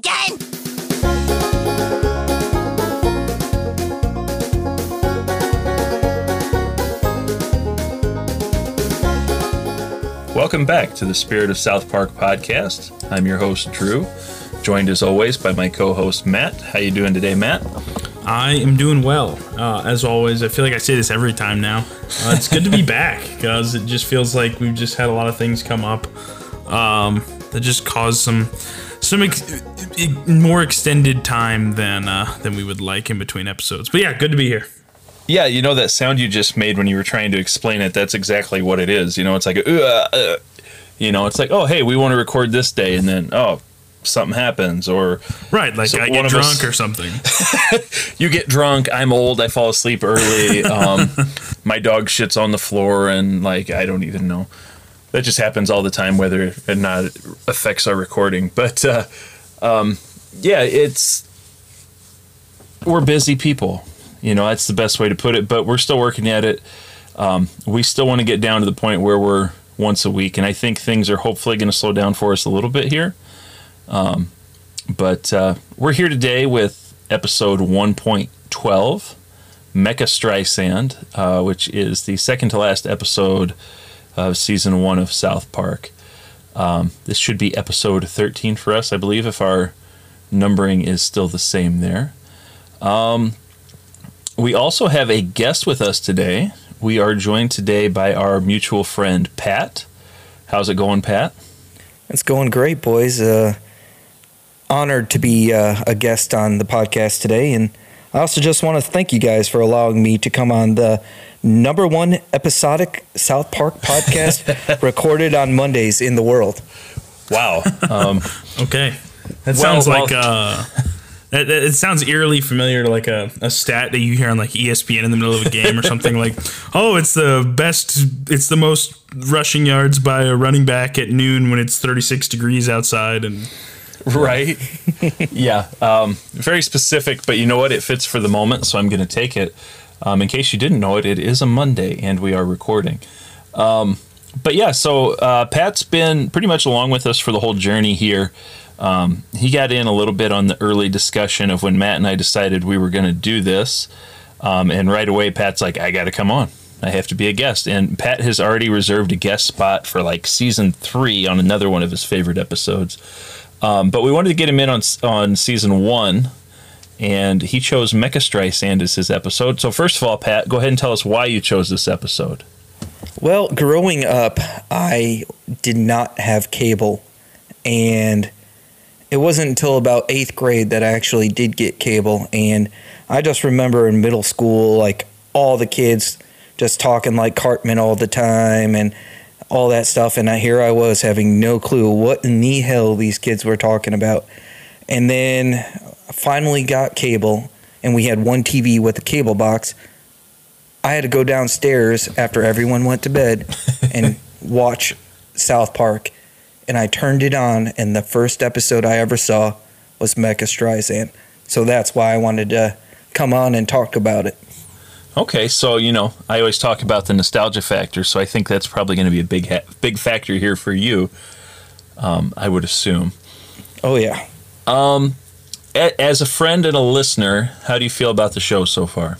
again? Welcome back to the Spirit of South Park podcast. I'm your host Drew, joined as always by my co-host Matt. How you doing today, Matt? I am doing well. Uh, as always, I feel like I say this every time now. Uh, it's good to be back because it just feels like we've just had a lot of things come up um, that just caused some some ex- more extended time than uh, than we would like in between episodes. But yeah, good to be here. Yeah, you know that sound you just made when you were trying to explain it. That's exactly what it is. You know, it's like, uh, uh, you know, it's like, oh, hey, we want to record this day, and then oh, something happens, or Right, like So I get drunk us- or something. you get drunk. I'm old. I fall asleep early. Um, my dog shits on the floor, and like I don't even know. That just happens all the time, whether or not it affects our recording. But uh, um, yeah, it's we're busy people. You know, that's the best way to put it. But we're still working at it. Um, we still want to get down to the point where we're once a week, and I think things are hopefully going to slow down for us a little bit here. Um, but uh, we're here today with episode 1.12, Mecha Streisand, uh, which is the second to last episode of season one of South Park. Um, this should be episode 13 for us, I believe, if our numbering is still the same there. Um, we also have a guest with us today. We are joined today by our mutual friend, Pat. How's it going, Pat? It's going great, boys. Uh, honored to be uh, a guest on the podcast today. And I also just want to thank you guys for allowing me to come on the number one episodic South Park podcast recorded on Mondays in the world. Wow. Um, Okay, that Well, sounds well- like uh, it, it sounds eerily familiar to like a, a stat that you hear on like ESPN in the middle of a game or something like, oh, it's the best, it's the most rushing yards by a running back at noon when it's 36 degrees outside and right? Yeah um, very specific but you know what? It fits for the moment so i'm going to take it um, in case you didn't know it it is a monday and we are recording. Um, but yeah so uh, pat's been pretty much along with us for the whole journey here. Um, he got in a little bit on the early discussion of when matt and i decided we were going to do this. Um, and right away pat's like i gotta come on. I have to be a guest. And pat has already reserved a guest spot for like season three on another one of his favorite episodes. Um, but we wanted to get him in on on season one, and he chose Mecha Streisand as his episode. So first of all, Pat, go ahead and tell us why you chose this episode. Well, growing up, I did not have cable, and it wasn't until about eighth grade that I actually did get cable. And I just remember in middle school, like all the kids just talking like Cartman all the time and all that stuff. And I, here I was having no clue what in the hell these kids were talking about. And then I finally got cable, and we had one TV with a cable box. I had to go downstairs after everyone went to bed and watch South Park. And I turned it on, and the first episode I ever saw was Mecha Streisand. So that's why I wanted to come on and talk about it. Okay, so you know I always talk about the nostalgia factor, so I think that's probably going to be a big ha- big factor here for you. Um, I would assume. Oh, yeah. A- as a friend and a listener, how do you feel about the show so far?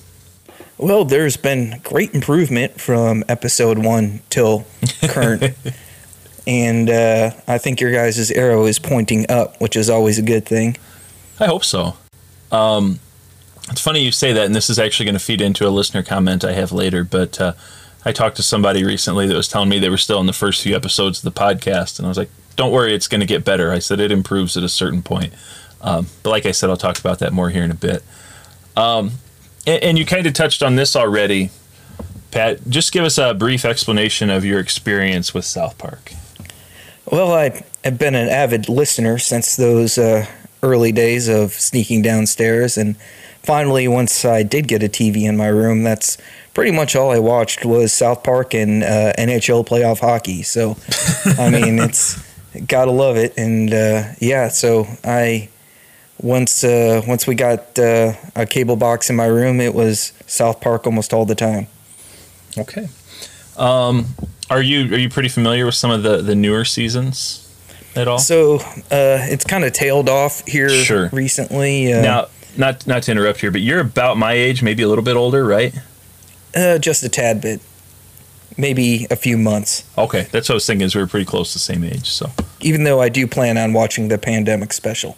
Well, there's been great improvement from episode one till current. and uh, I think your guys' arrow is pointing up, which is always a good thing. I hope so. Um, it's funny you say that, and this is actually going to feed into a listener comment I have later. But uh, I talked to somebody recently that was telling me they were still in the first few episodes of the podcast, and I was like, "Don't worry, it's going to get better." I said it improves at a certain point, um, but like I said, I'll talk about that more here in a bit. Um, and, and you kind of touched on this already, Pat. Just give us a brief explanation of your experience with South Park. Well, I have been an avid listener since those uh, early days of sneaking downstairs, and finally, once I did get a TV in my room, that's pretty much all I watched was South Park and uh, NHL playoff hockey. So, I mean, it's gotta love it, and uh, yeah. So I once uh, once we got uh, a cable box in my room, it was South Park almost all the time. Okay. Um, are you are you pretty familiar with some of the the newer seasons? at all? So uh, it's kind of tailed off here Sure. recently. Uh, now, not not to interrupt here, but you're about my age, maybe a little bit older, right? uh, just a tad bit, maybe a few months. Okay, that's what I was thinking. Is we were pretty close to the same age, so. Even though I do plan on watching the pandemic special.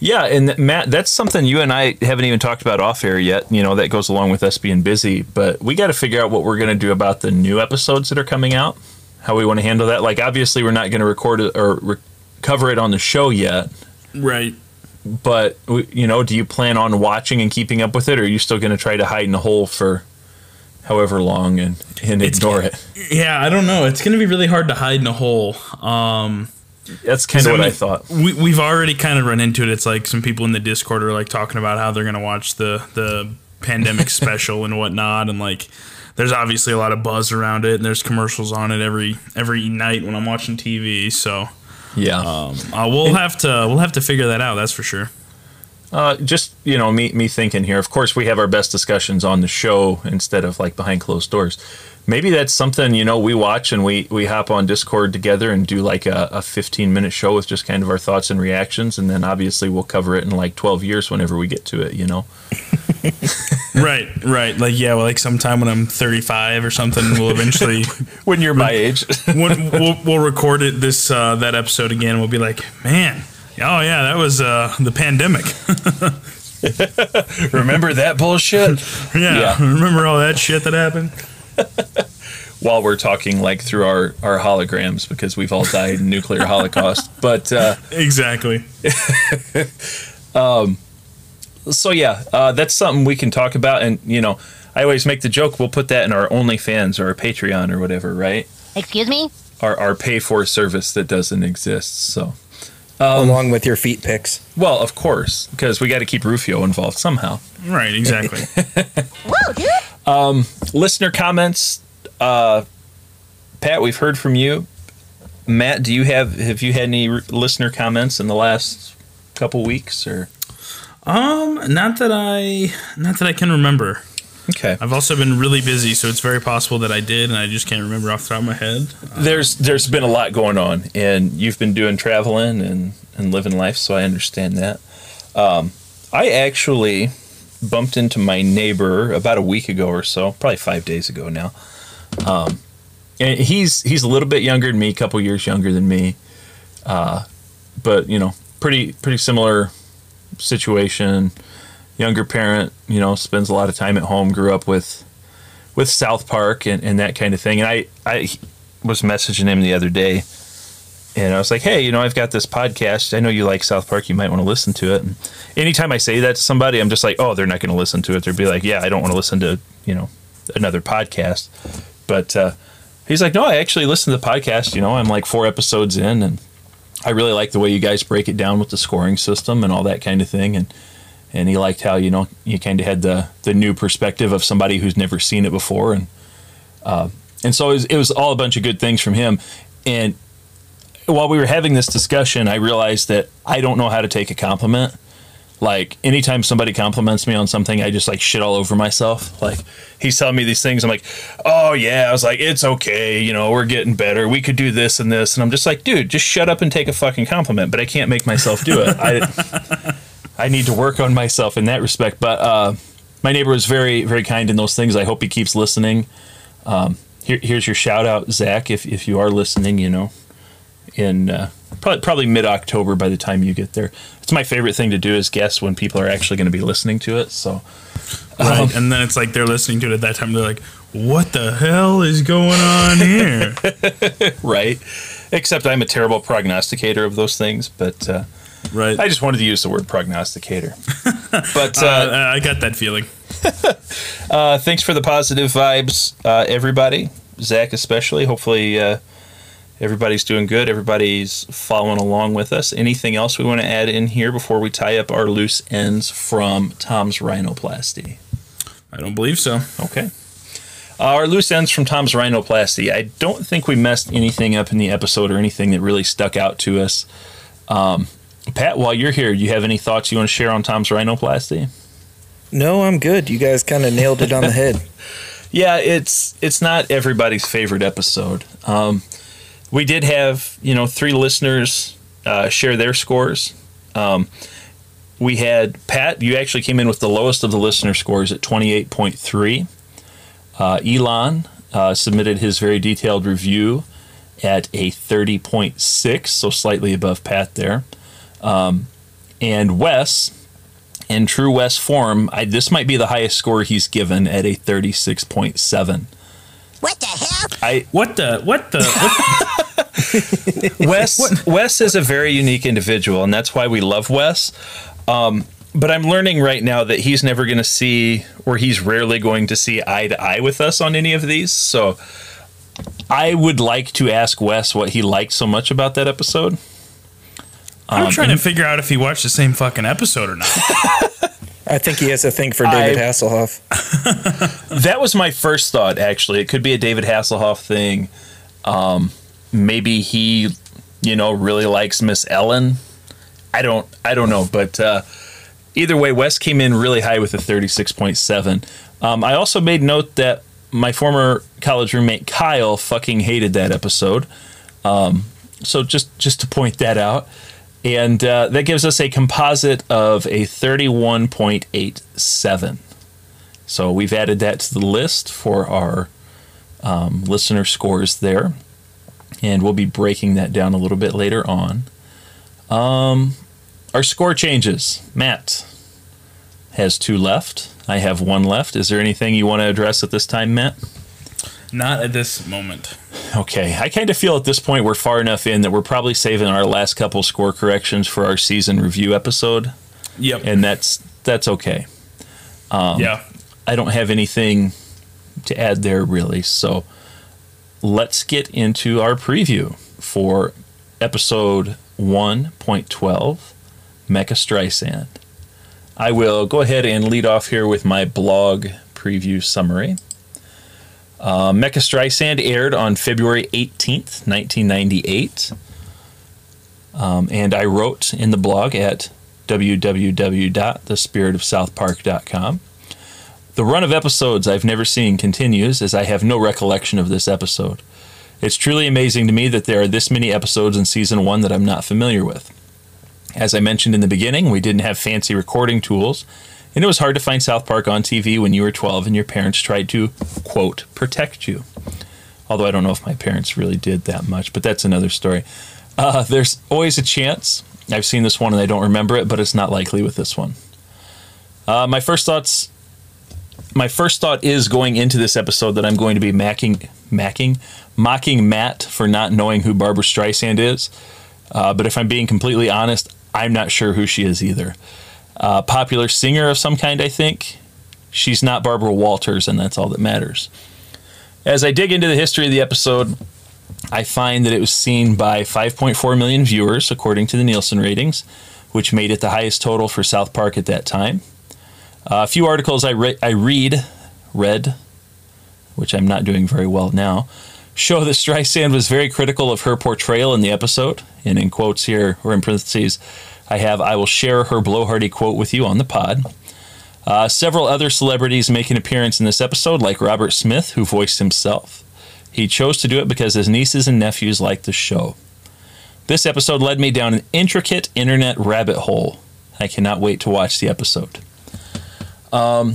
Yeah, and Matt, that's something you and I haven't even talked about off air yet. You know, that goes along with us being busy, but we got to figure out what we're going to do about the new episodes that are coming out. How we want to handle that. Like, obviously, we're not going to record it or re- cover it on the show yet. Right. But you know, do you plan on watching and keeping up with it, or are you still going to try to hide in a hole for however long and and It's- ignore it? Yeah, I don't know. It's going to be really hard to hide in a hole. Um, That's kind of what I mean, thought. We, we've already kind of run into it. It's like some people in the Discord are like talking about how they're going to watch the the pandemic special and whatnot, and like there's obviously a lot of buzz around it, and there's commercials on it every every night when I'm watching TV. So Yeah. um, uh, we'll have to we'll have to figure that out. That's for sure. Uh, just you know, me me thinking here. Of course, we have our best discussions on the show instead of like behind closed doors. Maybe that's something you know we watch and we we hop on Discord together and do like a, a 15 minute show with just kind of our thoughts and reactions, and then obviously we'll cover it in like 12 years whenever we get to it. You know. right, right. Like yeah, well, like sometime when I'm 35 or something, we'll eventually When you're my age. when we'll, we'll record it this uh, that episode again. We'll be like, man, oh yeah, that was uh, the pandemic. Remember that bullshit? yeah, Yeah. remember all that shit that happened? While we're talking like through our our holograms because we've all died in nuclear holocaust, but. uh Exactly. so yeah, uh, that's something we can talk about. And you know, I always make the joke we'll put that in our OnlyFans or our Patreon or whatever, right? Excuse me? Our our pay for service that doesn't exist. So, along with your feet pics. well, of course, because we got to keep Rufio involved somehow. Right. Exactly. Whoa, dude! Listener comments. Uh, Pat, we've heard from you. Matt, do you have have you had any listener comments in the last couple weeks or? um, not that I, not that I can remember. Okay. I've also been really busy, so it's very possible that I did, and I just can't remember off the top of my head. there's there's been a lot going on and you've been doing traveling and and living life so i understand that um, i actually bumped into my neighbor about a week ago or so probably five days ago now. Um, and he's he's a little bit younger than me a couple years younger than me. Uh, but you know pretty pretty similar situation. Younger parent you know spends a lot of time at home grew up with with South Park and, and that kind of thing. And I, I was messaging him the other day and I was like, hey, you know, I've got this podcast. I know you like South Park. You might want to listen to it. And anytime I say that to somebody, I'm just like, oh, they're not going to listen to it. They'll be like, yeah, I don't want to listen to, you know, another podcast. But uh, he's like, no, I actually listen to the podcast. You know, I'm like four episodes in and I really like the way you guys break it down with the scoring system and all that kind of thing. And and he liked how you know you kind of had the the new perspective of somebody who's never seen it before, and uh, and so it was, it was all a bunch of good things from him. And while we were having this discussion, I realized that I don't know how to take a compliment. Like anytime somebody compliments me on something, I just like shit all over myself. Like he's telling me these things, I'm like, oh yeah. I was like, it's okay. You know, we're getting better. We could do this and this. And I'm just like, dude, just shut up and take a fucking compliment. But I can't make myself do it. I I need to work on myself in that respect. But uh, my neighbor was very very kind in those things. I hope he keeps listening. Um, here, here's your shout out, Zach, if if you are listening. You know, in uh, probably probably mid October by the time you get there. It's my favorite thing to do is guess when people are actually going to be listening to it. So Right. and then it's like they're listening to it at that time. They're like, what the hell is going on here? right. Except I'm a terrible prognosticator of those things, but uh, right. I just wanted to use the word prognosticator. but uh, uh, I got that feeling. Uh, thanks for the positive vibes, uh, everybody. Zach, especially. Hopefully, uh, everybody's doing good. Everybody's following along with us. Anything else we want to add in here before we tie up our loose ends from Tom's rhinoplasty? I don't believe so. Okay. Uh, our loose ends from Tom's rhinoplasty. I don't think we messed anything up in the episode or anything that really stuck out to us. Um, Pat, while you're here, do you have any thoughts you want to share on Tom's rhinoplasty? No, I'm good. You guys kind of nailed it on the head. Yeah, it's it's not everybody's favorite episode. Um, we did have you know three listeners uh, share their scores. Um, we had Pat, you actually came in with the lowest of the listener scores at 28.3. Uh, Elon uh, submitted his very detailed review at a 30.6, so slightly above Pat there. Um, and Wes, in true Wes form, I, this might be the highest score he's given at a 36.7. What the hell? I What the? What the? What, Wes Wes is a very unique individual, and that's why we love Wes. Um, but I'm learning right now that he's never going to see, or he's rarely going to see eye to eye with us on any of these. So I would like to ask Wes what he liked so much about that episode. I'm trying to figure out if he watched the same fucking episode or not. I think he has a thing for David I- Hasselhoff. That was my first thought. Actually, it could be a David Hasselhoff thing. Um, maybe he, you know, really likes Miss Ellen. I don't. I don't know, but uh, either way, Wes came in really high with a thirty-six point seven. Um, I also made note that my former college roommate Kyle fucking hated that episode. Um, so just just to point that out, and uh, that gives us a composite of a thirty-one point eight seven. So we've added that to the list for our um, listener scores there. And we'll be breaking that down a little bit later on. Um, our score changes. Matt has two left. I have one left. Is there anything you want to address at this time, Matt? Not at this moment. Okay. I kind of feel at this point we're far enough in that we're probably saving our last couple score corrections for our season review episode. Yep. And that's that's okay. Um, yeah. I don't have anything to add there really. So let's get into our preview for episode 1.12 Mecha Streisand. I will go ahead and lead off here with my blog preview summary. Uh, Mecha Streisand aired on February 18th, 1998. Um, and I wrote in the blog at www.thespiritofsouthpark.com. The run of episodes I've never seen continues as I have no recollection of this episode. It's truly amazing to me that there are this many episodes in season one that I'm not familiar with. As I mentioned in the beginning, we didn't have fancy recording tools, and it was hard to find South Park on TV when you were 12 and your parents tried to, quote, protect you. Although I don't know if my parents really did that much, but that's another story. Uh, there's always a chance. I've seen this one and I don't remember it, but it's not likely with this one. Uh, my first thoughts my first thought is going into this episode that I'm going to be macking, macking, mocking Matt for not knowing who Barbra Streisand is. Uh, but if I'm being completely honest, I'm not sure who she is either. Uh, popular singer of some kind, I think. She's not Barbara Walters, and that's all that matters. As I dig into the history of the episode, I find that it was seen by 5.4 million viewers, according to the Nielsen ratings, which made it the highest total for South Park at that time. Uh, a few articles I, re- I read, read, which I'm not doing very well now, show that Streisand was very critical of her portrayal in the episode. And in quotes here, or in parentheses, I have, I will share her blowhardy quote with you on the pod. Uh, several other celebrities make an appearance in this episode, like Robert Smith, who voiced himself. He chose to do it because his nieces and nephews liked the show. This episode led me down an intricate internet rabbit hole. I cannot wait to watch the episode. Um,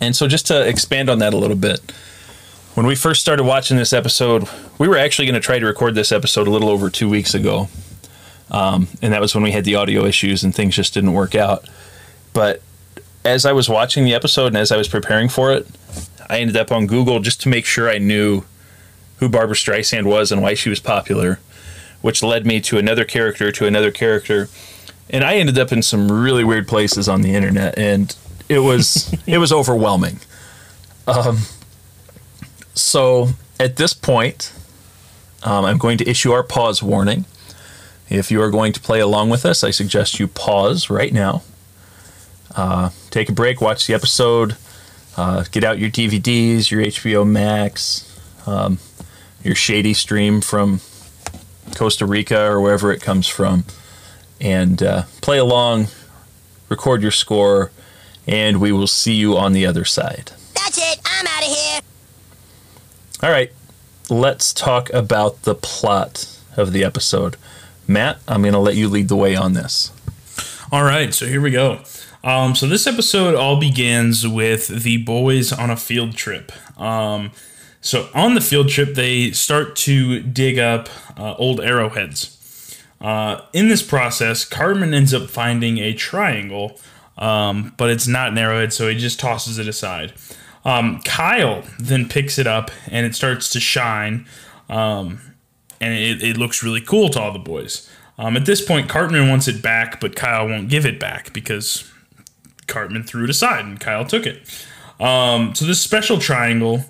and so, just to expand on that a little bit, when we first started watching this episode, we were actually going to try to record this episode a little over two weeks ago. Um, and that was when we had the audio issues and things just didn't work out. But as I was watching the episode and as I was preparing for it, I ended up on Google just to make sure I knew who Barbra Streisand was and why she was popular, which led me to another character, to another character. And I ended up in some really weird places on the internet, and it was it was overwhelming. Um, so at this point, um, I'm going to issue our pause warning. If you are going to play along with us, I suggest you pause right now. Uh, take a break, watch the episode, uh, get out your DVDs, your HBO Max, um, your shady stream from Costa Rica or wherever it comes from, and uh, play along, record your score, and we will see you on the other side. That's it. I'm out of here. All right, let's talk about the plot of the episode Matt, I'm going to let you lead the way on this. All right, so here we go. Um, so this episode all begins with the boys on a field trip. Um, so on the field trip, they start to dig up uh, old arrowheads. Uh, in this process, Cartman ends up finding a triangle, um, but it's not an arrowhead, so he just tosses it aside. Um, Kyle then picks it up and it starts to shine, um, and it, it looks really cool to all the boys. Um, at this point, Cartman wants it back, but Kyle won't give it back because Cartman threw it aside and Kyle took it. Um, so this special triangle,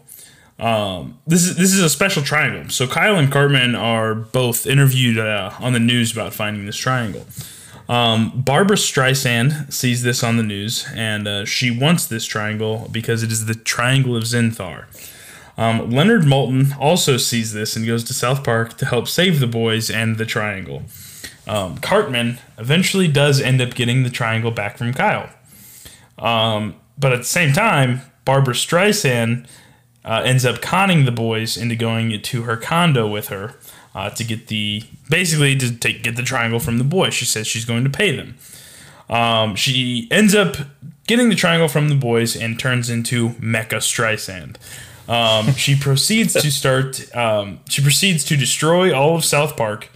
um, this is this is a special triangle. So Kyle and Cartman are both interviewed uh, on the news about finding this triangle. Um, Barbra Streisand sees this on the news, and uh, she wants this triangle because it is the Triangle of Zinthar. Um, Leonard Maltin also sees this and goes to South Park to help save the boys and the triangle. Um, Cartman eventually does end up getting the triangle back from Kyle. Um, but at the same time, Barbra Streisand uh, ends up conning the boys into going to her condo with her uh, to get the basically to take get the triangle from the boys. She says she's going to pay them. Um, she ends up getting the triangle from the boys and turns into Mecha Streisand. Um, she proceeds to start. Um, she proceeds to destroy all of South Park.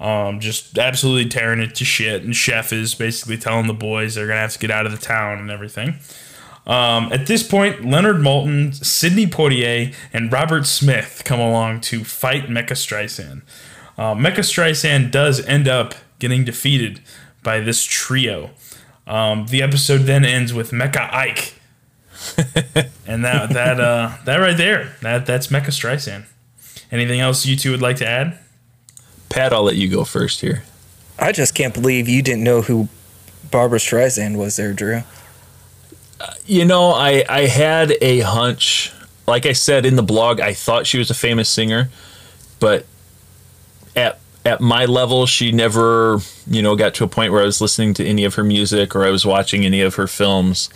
Um, just absolutely tearing it to shit. And Chef is basically telling the boys they're gonna have to get out of the town and everything. Um, at this point, Leonard Maltin, Sidney Poitier, and Robert Smith come along to fight Mecha Streisand. Uh, Mecha Streisand does end up getting defeated by this trio. Um, the episode then ends with Mecha Ike, and that that uh, that right there, that that's Mecha Streisand. Anything else you two would like to add? Pat, I'll let you go first here. I just can't believe you didn't know who Barbra Streisand was there, Drew. You know, I I had a hunch. Like I said in the blog, I thought she was a famous singer, but at at my level, she never, you know, got to a point where I was listening to any of her music or I was watching any of her films.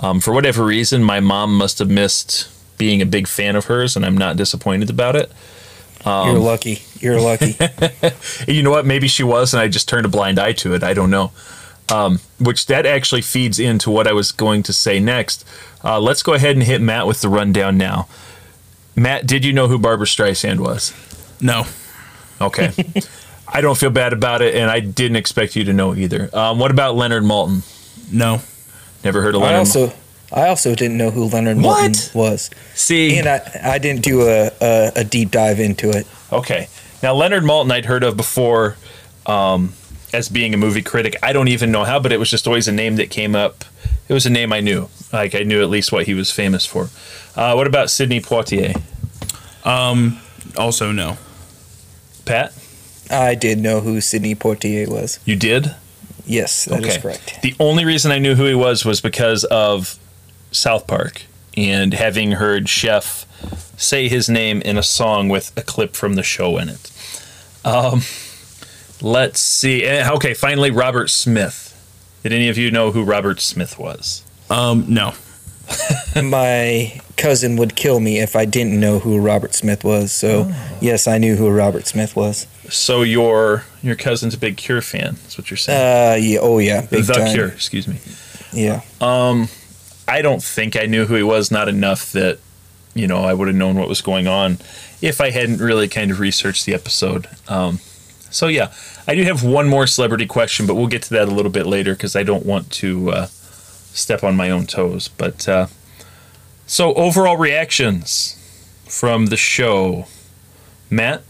Um, for whatever reason, my mom must have missed being a big fan of hers, and I'm not disappointed about it. You're lucky. You're lucky. You know what? Maybe she was, and I just turned a blind eye to it. I don't know. Um, which that actually feeds into what I was going to say next. Uh, let's go ahead and hit Matt with the rundown now. Matt, did you know who Barbra Streisand was? No. Okay. I don't feel bad about it, and I didn't expect you to know either. Um, what about Leonard Maltin? No. Never heard of I Leonard. also I also didn't know who Leonard What? Maltin was, See, and I I didn't do a, a a deep dive into it. Okay. Now, Leonard Maltin I'd heard of before um, as being a movie critic. I don't even know how, but it was just always a name that came up. It was a name I knew. Like, I knew at least what he was famous for. Uh, what about Sidney Poitier? Um. Also no. Pat? I did know who Sidney Poitier was. You did? Yes, that that is correct. The only reason I knew who he was was because of South Park and having heard Chef say his name in a song with a clip from the show in it. Um, let's see. Eh, Okay, finally, Robert Smith. Did any of you know who Robert Smith was? Um. No. My cousin would kill me if I didn't know who Robert Smith was. So Oh. yes, I knew who Robert Smith was. So your your cousin's a big Cure fan. That's what you're saying. Uh, yeah, oh yeah, big the time. Cure, excuse me. Yeah, Um, I don't think I knew who he was. Not enough that you know I would have known what was going on if I hadn't really kind of researched the episode. Um, so yeah, I do have one more celebrity question, but we'll get to that a little bit later because I don't want to uh, step on my own toes. But uh, so overall reactions from the show, Matt.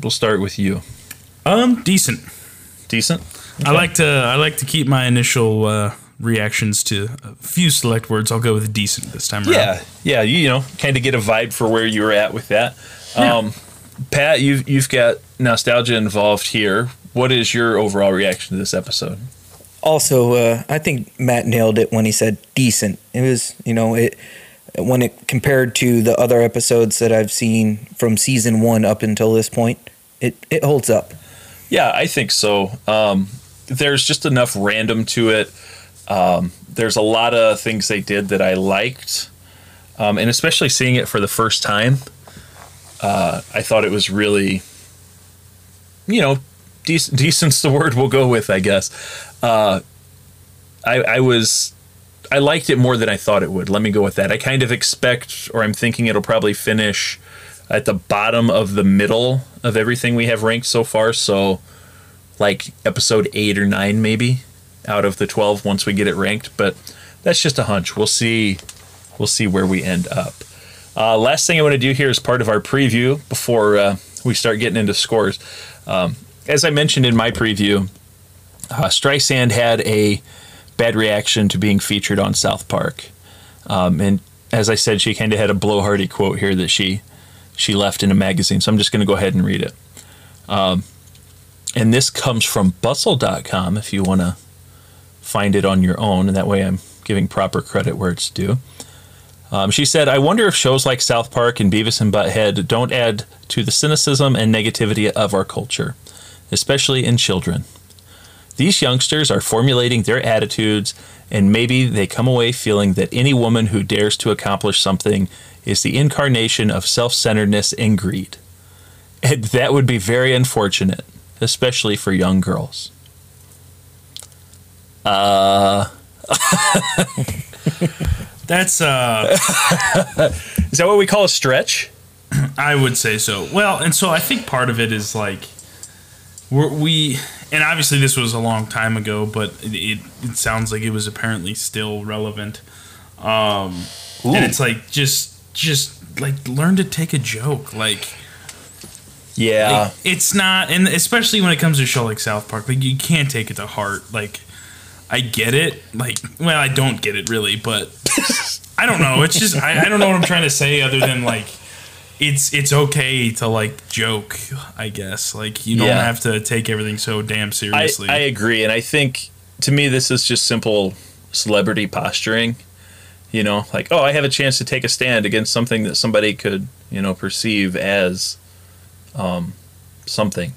We'll start with you. Um. Decent. Decent. I like to. I like to keep my initial uh, reactions to a few select words. I'll go with decent this time around. Yeah, yeah, you, you know, kind of get a vibe for where you were at with that. Yeah. Um, Pat, you've you've got nostalgia involved here. What is your overall reaction to this episode? Also, uh, I think Matt nailed it when he said decent. It was, you know, it when it compared to the other episodes that I've seen from season one up until this point, it it holds up. Yeah, I think so. Um, there's just enough random to it. Um, there's a lot of things they did that I liked, um, and especially seeing it for the first time, uh, I thought it was really, you know, decent, decent's the word we'll go with, I guess. Uh, I, I was, I liked it more than I thought it would. Let me go with that. I kind of expect, or I'm thinking it'll probably finish at the bottom of the middle of everything we have ranked so far. So, like episode eight or nine, maybe out of the 12 once we get it ranked. But that's just a hunch. We'll see. We'll see where we end up. Uh, last thing I want to do here is part of our preview before uh, we start getting into scores. Um, as I mentioned in my preview, uh, Streisand had a bad reaction to being featured on South Park, um, and as I said, she kind of had a blowhardy quote here that she she left in a magazine. So I'm just going to go ahead and read it. Um, and this comes from Bustle.com. If you want to find it on your own, and that way I'm giving proper credit where it's due. Um, she said, I wonder if shows like South Park and Beavis and Butthead don't add to the cynicism and negativity of our culture, especially in children. These youngsters are formulating their attitudes, and maybe they come away feeling that any woman who dares to accomplish something is the incarnation of self centeredness and greed. And that would be very unfortunate, especially for young girls. Uh, That's uh is that what we call a stretch? I would say so. Well, and so I think part of it is like we're, we, and obviously this was a long time ago, but it, it, sounds like it was apparently still relevant. Um, and it's like just just like learn to take a joke, like. Yeah. Like, it's not, and especially when it comes to a show like South Park, like you can't take it to heart. Like, I get it. Like, well, I don't get it really, but I don't know. It's just I, I don't know what I'm trying to say other than like it's it's okay to like joke. I guess like you don't Yeah. have to take everything so damn I, seriously. I agree, and I think to me this is just simple celebrity posturing. You know, like oh, I have a chance to take a stand against something that somebody could you know perceive as um, something.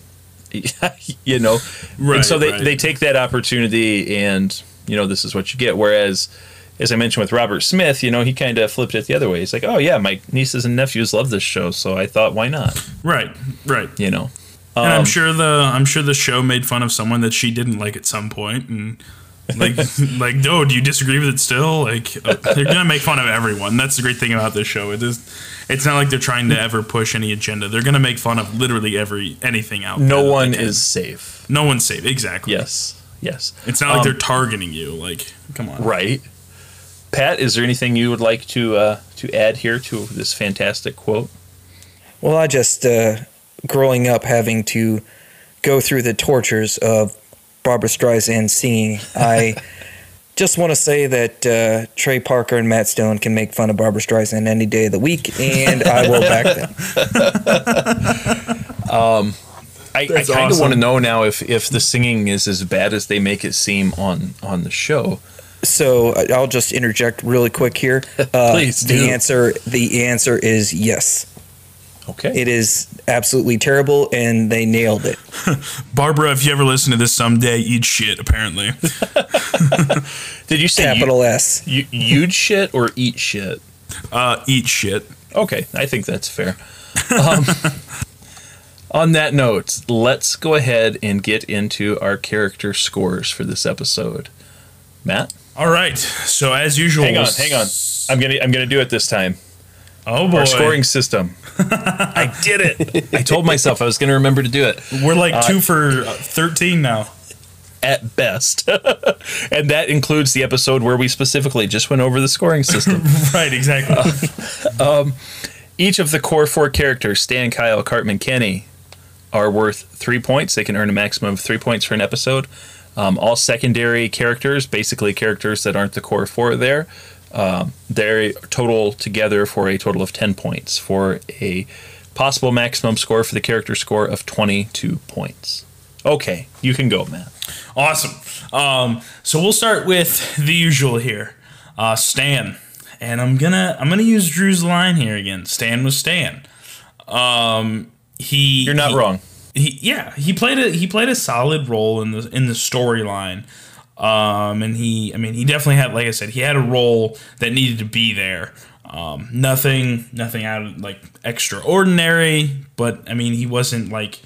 you know, Right, and so they right. they take that opportunity, and you know this is what you get. Whereas. As I mentioned with Robert Smith, you know, he kind of flipped it the other way. He's like, "Oh yeah, my nieces and nephews love this show, so I thought, why not?" right, right. You know, and I'm Um, sure the I'm sure the show made fun of someone that she didn't like at some point, and like like no, do you disagree with it still? Like uh, they're gonna make fun of everyone. That's the great thing about this show. It is. It's not like they're trying to ever push any agenda. They're gonna make fun of literally every anything out there. no they one is safe. No one's safe. Exactly. Yes, yes. It's not like Um, they're targeting you. Like, come on. Right. Pat, is there anything you would like to uh, to add here to this fantastic quote? Well, I just, uh, growing up having to go through the tortures of Barbra Streisand singing, I just want to say that uh, Trey Parker and Matt Stone can make fun of Barbra Streisand any day of the week, and I will back them. I, I kind of awesome. want to know now if if the singing is as bad as they make it seem on on the show. So uh, I'll just interject really quick here. Uh, Please do. The answer, the answer is yes. Okay. It is absolutely terrible, and they nailed it. Barbara, if you ever listen to this someday, eat shit. Apparently, Did you say Capital S. you, you you'd shit or eat shit? uh, eat shit. Okay, I think that's fair. Um, on that note, let's go ahead and get into our character scores for this episode. Matt, All right. So as usual, hang on, hang on. I'm gonna I'm gonna do it this time. Oh boy, Our scoring system. I did it. I told myself I was gonna remember to do it. We're like uh, two for uh, thirteen now. at best. and that includes the episode where we specifically just went over the scoring system. right. Exactly. Uh, um, each of the core four characters, Stan, Kyle, Cartman, Kenny, are worth three points. They can earn a maximum of three points for an episode. Um, all secondary characters, basically characters that aren't the core four there, um, they total together for a total of 10 points for a possible maximum score for the character score of 22 points. Okay, you can go, Matt. Awesome. Um, so we'll start with the usual here. Uh, Stan, and I'm gonna I'm gonna use Drew's line here again. Stan was Stan. Um, he You're not he- wrong. He yeah he played a he played a solid role in the in the storyline um and he i mean he definitely had like i said he had a role that needed to be there um nothing nothing out of like extraordinary but i mean he wasn't like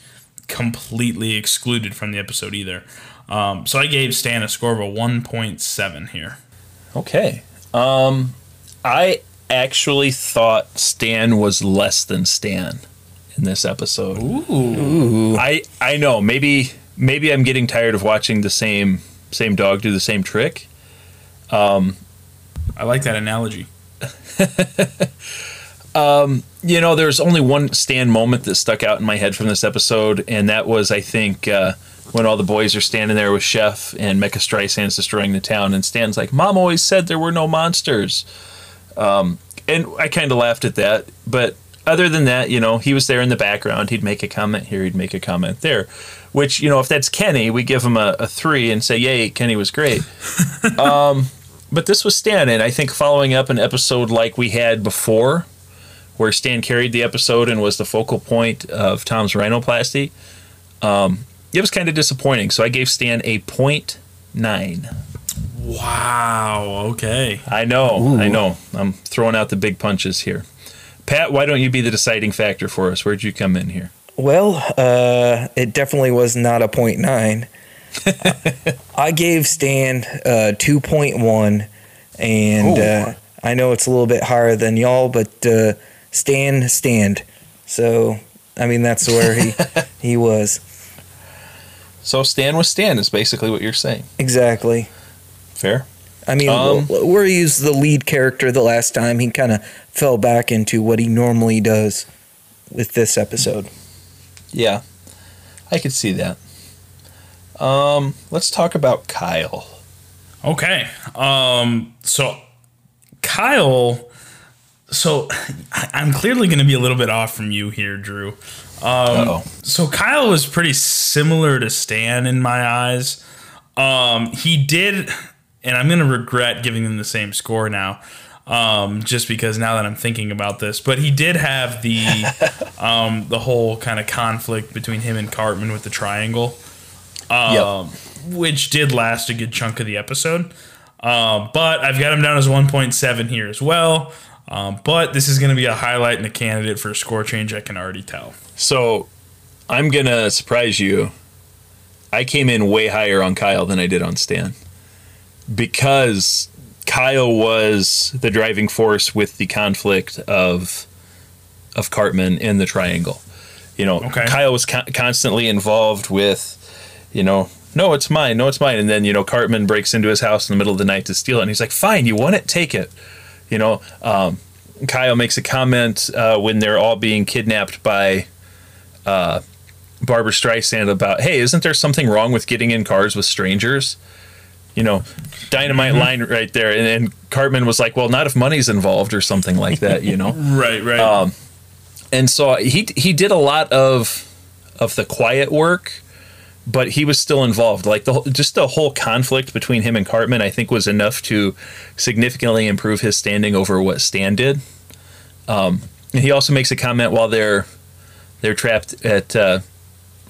completely excluded from the episode either. Um, so I gave Stan a score of a 1.7 here. Okay. Um, I actually thought Stan was less than Stan in this episode. Ooh. I I know maybe maybe I'm getting tired of watching the same same dog do the same trick. I like that analogy. You know, there's only one Stan moment that stuck out in my head from this episode, and that was I think uh, when all the boys are standing there with Chef and Mecha Streisand's destroying the town, and Stan's like, "Mom always said there were no monsters," um, and I kind of laughed at that. But other than that, you know, he was there in the background. He'd make a comment here, he'd make a comment there, which you know, if that's Kenny, we give him a, a three and say, "Yay, Kenny was great." um, but this was Stan, and I think following up an episode like we had before where Stan carried the episode and was the focal point of Tom's rhinoplasty. Um, it was kind of disappointing, so I gave Stan a point nine. Wow. Okay. I know, I know. I'm throwing out the big punches here. Pat, why don't you be the deciding factor for us? Where'd you come in here? Well, uh, it definitely was not a point nine. I gave Stan uh, two point one, and uh, I know it's a little bit higher than y'all, but uh, Stan stand. So I mean that's where he he was So Stan was Stan is basically what you're saying. exactly. Fair. I mean, Um, where he was the lead character the last time, he kind of fell back into what he normally does with this episode. Yeah, I could see that. Um, let's talk about Kyle. Okay. Um. So, Kyle. So, I- I'm clearly going to be a little bit off from you here, Drew. Um, Uh-oh. so Kyle was pretty similar to Stan in my eyes. Um, he did, and I'm going to regret giving them the same score now, um, just because now that I'm thinking about this. But he did have the um, the whole kind of conflict between him and Cartman with the triangle, um, which did last a good chunk of the episode. Um, but I've got him down as 1.7 here as well. Um, but this is going to be a highlight and a candidate for a score change. I can already tell. So I'm gonna surprise you. I came in way higher on Kyle than I did on Stan. Because Kyle was the driving force with the conflict of of Cartman in the triangle. You know, Okay. Kyle was con- constantly involved with, you know, no, it's mine, no, it's mine, and then you know Cartman breaks into his house in the middle of the night to steal it, and he's like, "Fine, you want it, take it." You know, um, Kyle makes a comment uh, when they're all being kidnapped by uh, Barbra Streisand about, hey, isn't there something wrong with getting in cars with strangers? You know, dynamite line right there. And, and Cartman was like, well, not if money's involved or something like that, you know? Right, right. Um, and so he he did a lot of of the quiet work, but he was still involved. Like the whole- just the whole conflict between him and Cartman, I think, was enough to significantly improve his standing over what Stan did. Um, and he also makes a comment while they're they're trapped at uh,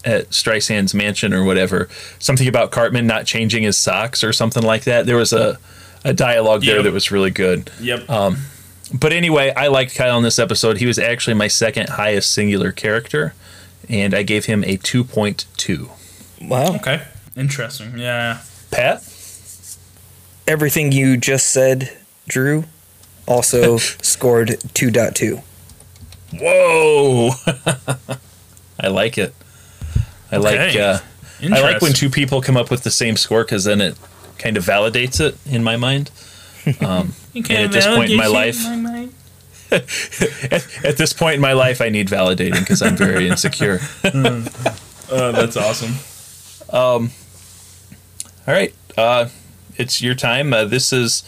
at Streisand's mansion or whatever, something about Cartman not changing his socks or something like that. There was a a dialogue there Yep. that was really good. yep. um, But anyway, I liked Kyle in this episode. He was actually my second highest singular character, and I gave him a 2.2. Wow. okay. Interesting. Yeah. Pat? Everything you just said, Drew, also scored 2.2. Whoa! I like it. I like uh, I like when two people come up with the same score because then it kind of validates it in my mind. Um, and at this point in my life, my at, at this point in my life, I need validating because I'm very insecure. Oh, that's awesome. All right, uh, it's your time. Uh, this is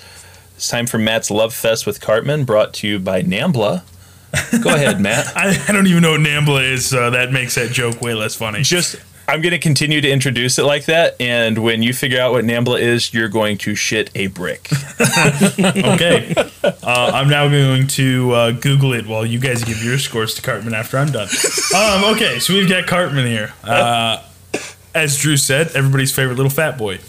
it's time for Matt's Love Fest with Cartman, brought to you by Nambla. Go ahead, Matt. I, I don't even know what Nambla is, so that makes that joke way less funny. Just I'm going to continue to introduce it like that, and when you figure out what Nambla is, you're going to shit a brick. Okay. Uh, I'm now going to uh, Google it while you guys give your scores to Cartman after I'm done. Um, okay, so we've got Cartman here. Uh, as Drew said, everybody's favorite little fat boy.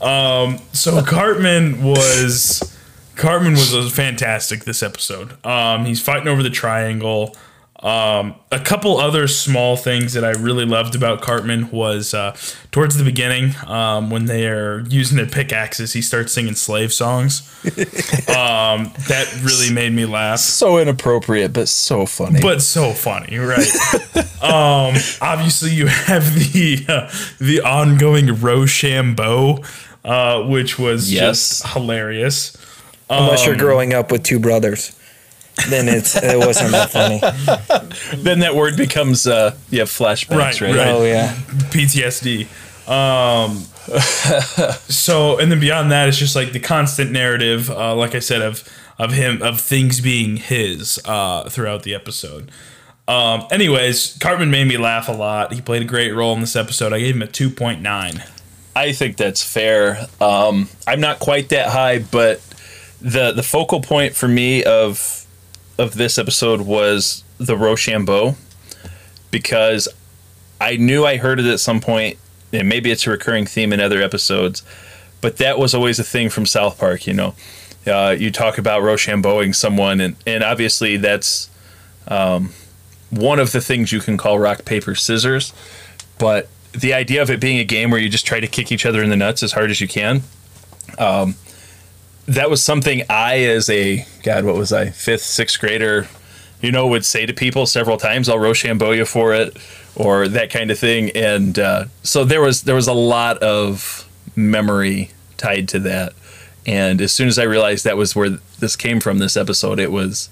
Um, so Cartman was Cartman was, fantastic this episode. Um, he's fighting over the triangle. Um, a couple other small things that I really loved about Cartman was uh, towards the beginning um, when they are using their pickaxes, he starts singing slave songs. um, that really made me laugh. So inappropriate, but so funny. But so funny, right? um, obviously, you have the uh, the ongoing Rochambeau, uh, which was Yes. just hilarious. Unless Um, you're growing up with two brothers, then it's it wasn't that funny. then that word becomes uh, you have flashbacks, Right, right? right. Oh yeah, PTSD. Um, so and then beyond that, it's just like the constant narrative, uh, like I said, of of him of things being his uh, throughout the episode. Um, anyways, Cartman made me laugh a lot. He played a great role in this episode. I gave him a two point nine. I think that's fair. Um, I'm not quite that high, but the the focal point for me of of this episode was the Rochambeau because I knew I heard it at some point, and maybe it's a recurring theme in other episodes, but that was always a thing from South Park. You know, uh, you talk about Rochambeauing someone, and and obviously that's um, one of the things you can call rock paper scissors, but the idea of it being a game where you just try to kick each other in the nuts as hard as you can. Um, that was something I, as a God, what was I, fifth, sixth grader, you know, would say to people several times, "I'll Rochambeau you for it," or that kind of thing. And uh, so there was there was a lot of memory tied to that. And as soon as I realized that was where this came from, this episode, it was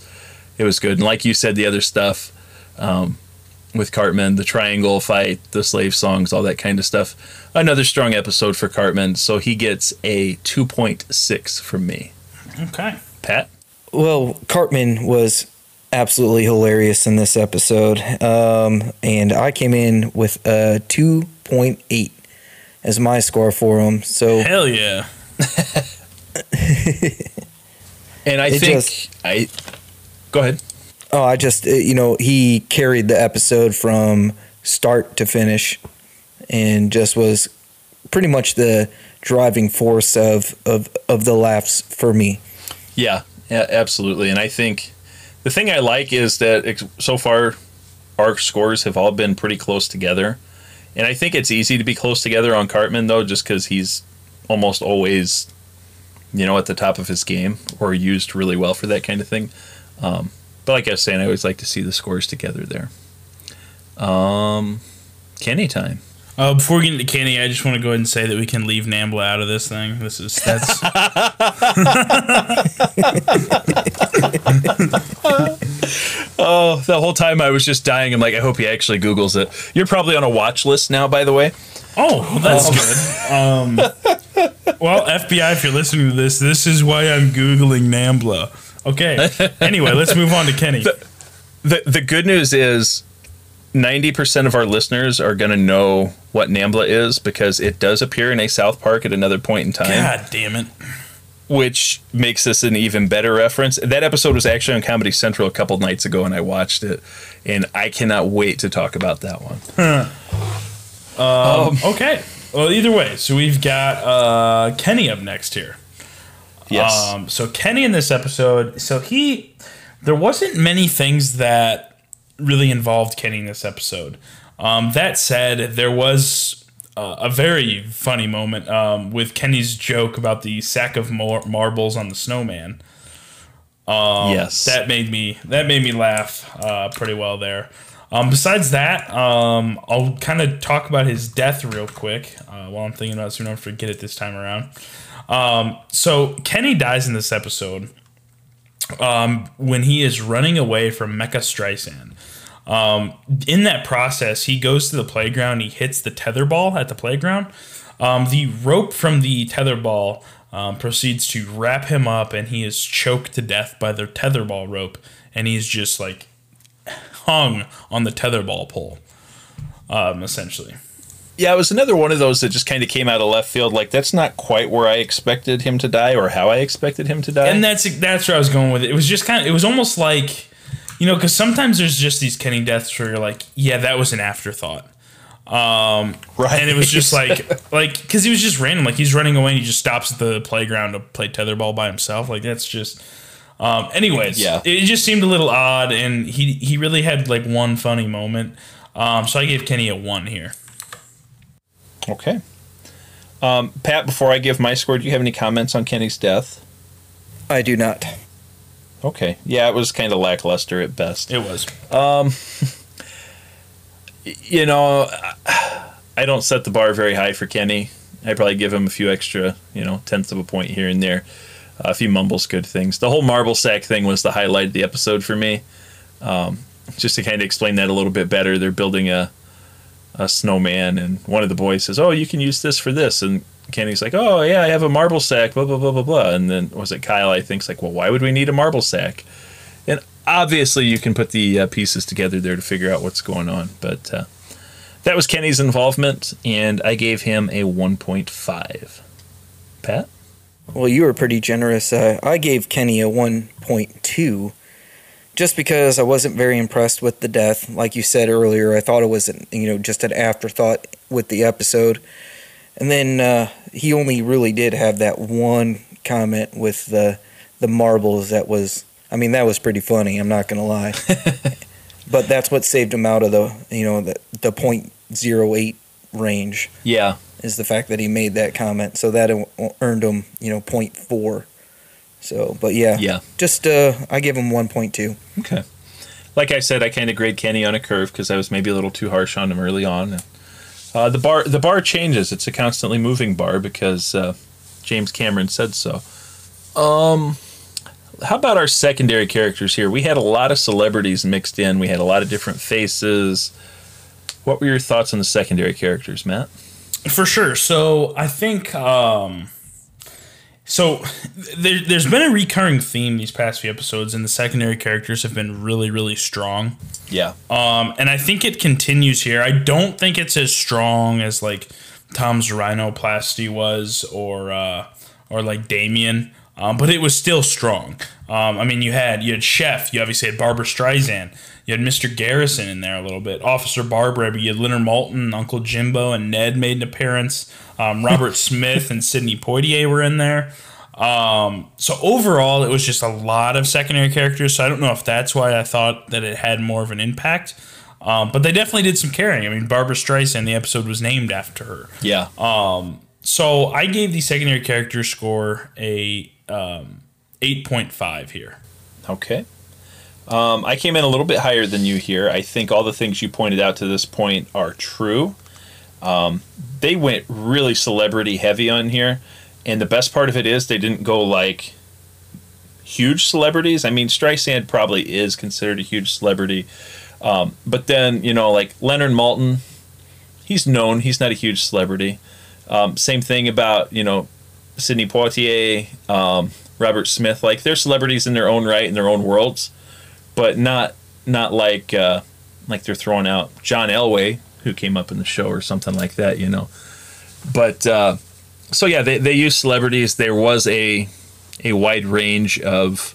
it was good. And like you said, the other stuff um, with Cartman, the triangle fight, the slave songs, all that kind of stuff. Another strong episode for Cartman. So he gets a 2.6 from me. Okay. Pat? Well, Cartman was absolutely hilarious in this episode, um, and I came in with a two point eight as my score for him. So Hell yeah. And I It think just- I go ahead. Oh, I just uh, you know he carried the episode from start to finish, and just was pretty much the driving force of of of the laughs for me. Yeah, yeah, absolutely. And I think the thing I like is that so far our scores have all been pretty close together. And I think it's easy to be close together on Cartman though, just because he's almost always, you know, at the top of his game or used really well for that kind of thing. Um, but like I was saying, I always like to see the scores together there. Um, Kenny time. Uh, before we get into Kenny, I just want to go ahead and say that we can leave Nambla out of this thing. This is that's Oh, the whole time I was just dying. I'm like, I hope he actually Googles it. You're probably on a watch list now, by the way. oh, well, that's good. Um, well, FBI, if you're listening to this, this is why I'm googling Nambla. Okay. Anyway, let's move on to Kenny. The the good news is 90% of our listeners are going to know what Nambla is because it does appear in a South Park at another point in time, God damn it. which makes this an even better reference. That episode was actually on Comedy Central a couple nights ago and I watched it and I cannot wait to talk about that one. Okay. Well, either way, so we've got uh, Kenny up next here. Yes. Um, so Kenny in this episode, so he, there wasn't many things that really involved Kenny in this episode. Um, that said, there was uh, a very funny moment um, with Kenny's joke about the sack of mar- marbles on the snowman. yes. That made me that made me laugh uh, pretty well there. Um, besides that, um, I'll kind of talk about his death real quick uh, while I'm thinking about it so we don't forget it this time around. Um, so Kenny dies in this episode um, when he is running away from Mecha Streisand. Um, in that process, he goes to the playground. He hits the tether ball at the playground. Um, the rope from the tether ball um, proceeds to wrap him up, and he is choked to death by the tether ball rope. And he's just like hung on the tether ball pole, um, essentially. Yeah, it was another one of those that just kind of came out of left field. Like, that's not quite where I expected him to die or how I expected him to die. and that's that's where I was going with it. It was just kind of it was almost like you know because sometimes there's just these Kenny deaths where you're like, yeah, that was an afterthought. Um, right. and it was just like like because he was just random like he's running away and he just stops at the playground to play tetherball by himself like that's just Um, anyways, Yeah. it just seemed a little odd, and he he really had like one funny moment. Um, so I gave Kenny a one here. Okay. Um, Pat, before I give my score, do you have any comments on Kenny's death? I do not. Okay. Yeah, it was kind of lackluster at best. It was. You know, I don't set the bar very high for Kenny. I probably give him a few extra, you know, tenths of a point here and there. a few mumbles good things. The whole marble sack thing was the highlight of the episode for me. Um, just to kind of explain that a little bit better, they're building a a snowman, and one of the boys says, "Oh, you can use this for this," and Kenny's like, "Oh yeah, I have a marble sack." Blah blah blah blah blah. And then was it Kyle? I think's like, "Well, why would we need a marble sack?" And obviously, you can put the uh, pieces together there to figure out what's going on. But uh, that was Kenny's involvement, and I gave him a one point five. Pat. Well, you were pretty generous. Uh, I gave Kenny a 1.2 just because I wasn't very impressed with the death. Like you said earlier, I thought it was, an, you know, just an afterthought with the episode. And then uh, he only really did have that one comment with the the marbles that was, I mean, that was pretty funny. I'm not gonna lie, but that's what saved him out of the, you know, the the .08 range Yeah. is the fact that he made that comment. So that e- earned him, you know, 0.4. So, but yeah, Yeah. just uh, I give him 1.2. Okay. Like I said, I kind of grade Kenny on a curve because I was maybe a little too harsh on him early on. Uh, the bar the bar changes. It's a constantly moving bar because uh, James Cameron said so. Um, how about our secondary characters here? We had a lot of celebrities mixed in. We had a lot of different faces. What were your thoughts on the secondary characters, Matt? For sure. So I think um so there, there's been a recurring theme these past few episodes, and the secondary characters have been really, really strong. Yeah. Um, and I think it continues here. I don't think it's as strong as like Tom's rhinoplasty was, or uh, or like Damien. Um, but it was still strong. Um, I mean, you had you had Chef, you obviously had Barbra Streisand, you had Mr. Garrison in there a little bit, Officer Barbrady, you had Leonard Maltin, Uncle Jimbo, and Ned made an appearance. Um, Robert Smith and Sidney Poitier were in there. Um, so overall, it was just a lot of secondary characters. So I don't know if that's why I thought that it had more of an impact. Um, but they definitely did some carrying. I mean, Barbra Streisand, the episode was named after her. Yeah. So I gave the secondary character score a um, 8.5 here. Okay. Um, I came in a little bit higher than you here. I think all the things you pointed out to this point are true. Um, they went really celebrity heavy on here. And the best part of it is they didn't go like huge celebrities. I mean, Streisand probably is considered a huge celebrity. Um, but then, you know, like Leonard Maltin, he's known, he's not a huge celebrity. Um, same thing about, you know, Sidney Poitier, um, Robert Smith. Like they're celebrities in their own right in their own worlds, but not not like uh, like they're throwing out John Elway, who came up in the show or something like that, you know. But uh, so yeah, they they use celebrities. There was a a wide range of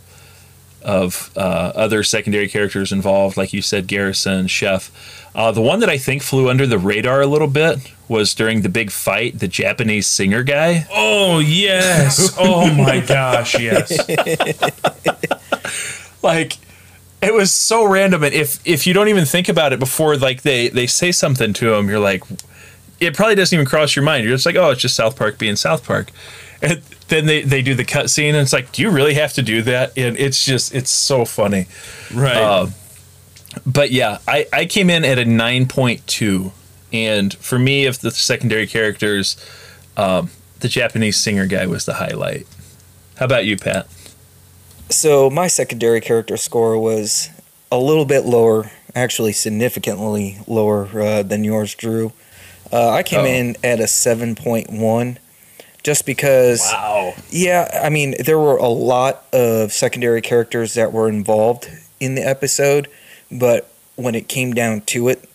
of uh, other secondary characters involved, like you said, Garrison, Chef. Uh, the one that I think flew under the radar a little bit was during the big fight, the Japanese singer guy. Oh, yes. oh, my gosh, yes. like it was so random and if if you don't even think about it before like they they say something to him you're like it probably doesn't even cross your mind. You're just like oh it's just south park being south park. And then they they do the cut scene and it's like do you really have to do that? And it's just it's so funny. Right. Uh, but yeah i i came in at a 9.2 and for me of the secondary characters um the japanese singer guy was the highlight. How about you pat So my secondary character score was a little bit lower, actually significantly lower uh, than yours, Drew. Uh, I came Oh. in at a 7.1 just because wow Yeah, I mean, there were a lot of secondary characters that were involved in the episode, but when it came down to it,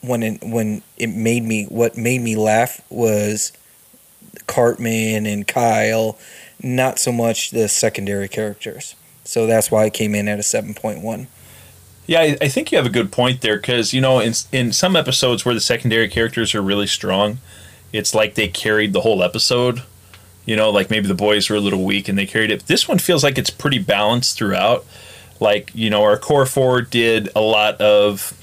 when it when it made me what made me laugh was Cartman and Kyle, not so much the secondary characters. So that's why I came in at a 7.1. Yeah, I, I think you have a good point there because you know in in some episodes where the secondary characters are really strong, it's like they carried the whole episode. You know, like maybe the boys were a little weak and they carried it. This one feels like it's pretty balanced throughout. Like, you know, our core four did a lot of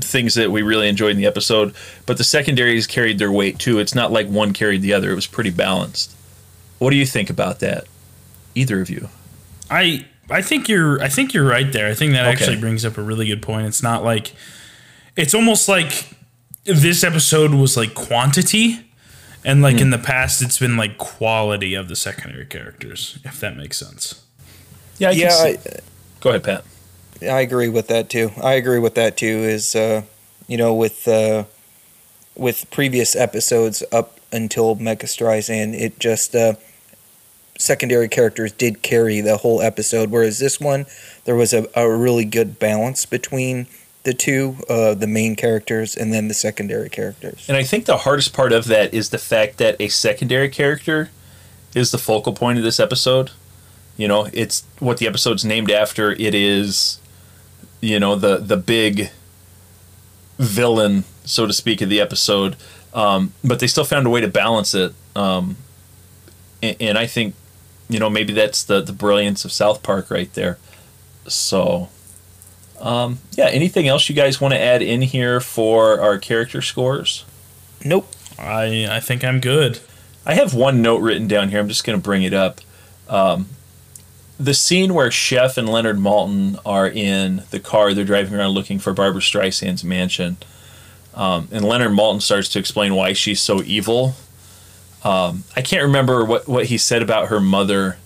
things that we really enjoyed in the episode, but the secondaries carried their weight too. It's not like one carried the other. It was pretty balanced. What do you think about that? Either of you? I I think you're I think you're right there. I think that Okay. actually brings up a really good point. It's not like it's almost like this episode was like quantity and like in the past it's been like quality of the secondary characters, if that makes sense. Yeah, I yeah, can see- I, Go ahead, Pat. I agree with that too. I agree with that too. Is uh, you know with uh, with previous episodes up until Mecha Streisand, it just uh, secondary characters did carry the whole episode. Whereas this one, there was a, a really good balance between the two, uh, the main characters and then the secondary characters. And I think the hardest part of that is the fact that a secondary character is the focal point of this episode. You know, it's what the episode's named after. It is, you know, the the big villain, so to speak, of the episode. Um, but they still found a way to balance it. Um, and, and I think, you know, maybe that's the the brilliance of South Park right there. So, um, yeah. Anything else you guys want to add in here for our character scores? Nope. I I think I'm good. I have one note written down here. I'm just going to bring it up. Um, the scene where Chef and Leonard Maltin are in the car, they're driving around looking for Barbra Streisand's mansion. Um, and Leonard Maltin starts to explain why she's so evil. Um, I can't remember what, what he said about her mother,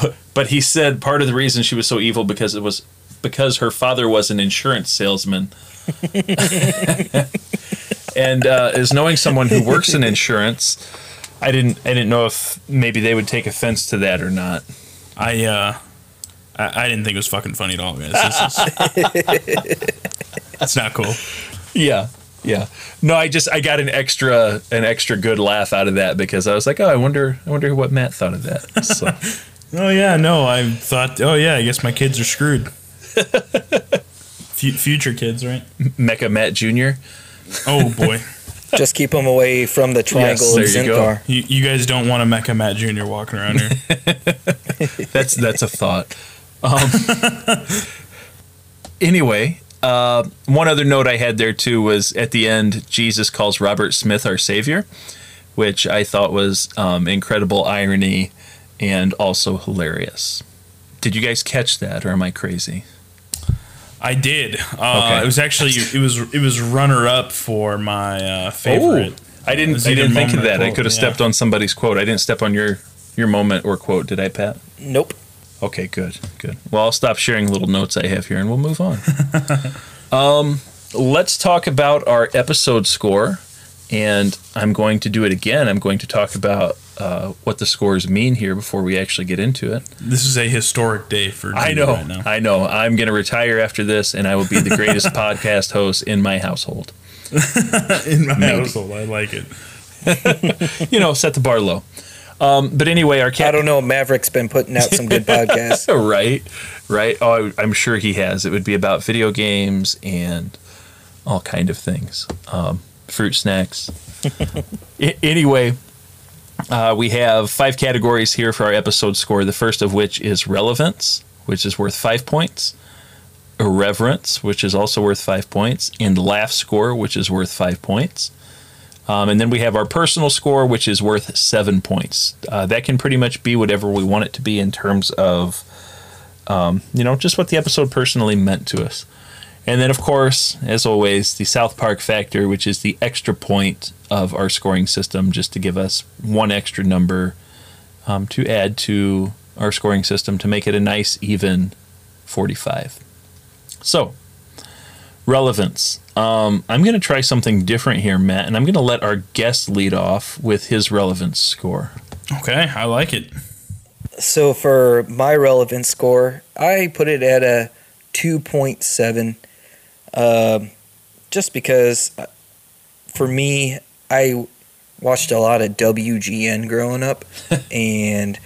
but, but he said part of the reason she was so evil because it was because her father was an insurance salesman. and uh, as knowing someone who works in insurance, I didn't I didn't know if maybe they would take offense to that or not. I uh I, I didn't think it was fucking funny at all, guys. This is That's not cool. Yeah, yeah. No, I just I got an extra an extra good laugh out of that because I was like, oh, I wonder I wonder what Matt thought of that. So Oh yeah, no, I thought. Oh yeah, I guess my kids are screwed. Fu- future kids, right? Mecha Matt Jr. Oh boy, Just keep them away from the triangle yes, there you go. You, you guys don't want a Mecha Matt Jr. walking around here. That's that's a thought. Um, anyway, uh, one other note I had there too was at the end, Jesus calls Robert Smith our savior, which I thought was um, incredible irony and also hilarious. Did you guys catch that, or am I crazy? I did. Uh, Okay. It was actually it was it was runner up for my uh, favorite. I didn't. was I didn't think of moment or that. I could have yeah. stepped on somebody's quote. I didn't step on your your moment or quote. Did I, Pat? Nope. Okay, good, good. Well, I'll stop sharing little notes I have here, and we'll move on. um, let's talk about our episode score, and I'm going to do it again. I'm going to talk about uh, what the scores mean here before we actually get into it. This is a historic day for I know, right now. I know. I'm going to retire after this, and I will be the greatest podcast host in my household. In my Maybe. household, I like it. You know, set the bar low. Um, but anyway, our I don't know. Maverick's been putting out some good podcasts. right, right. Oh, I, I'm sure he has. It would be about video games and all kind of things, um, fruit snacks. I- anyway, uh, we have five categories here for our episode score. The first of which is relevance, which is worth five points. Irreverence, which is also worth five points, and laugh score, which is worth five points. Um, and then we have our personal score, which is worth seven points. Uh, that can pretty much be whatever we want it to be in terms of, um, you know, just what the episode personally meant to us. And then, of course, as always, the South Park factor, which is the extra point of our scoring system, just to give us one extra number um, to add to our scoring system to make it a nice, even 45. So, relevance. Um, I'm going to try something different here, Matt, and I'm going to let our guest lead off with his relevance score. Okay, I like it. So for my relevance score, I put it at a 2.7. Um, just because uh, for me, I watched a lot of WGN growing up, and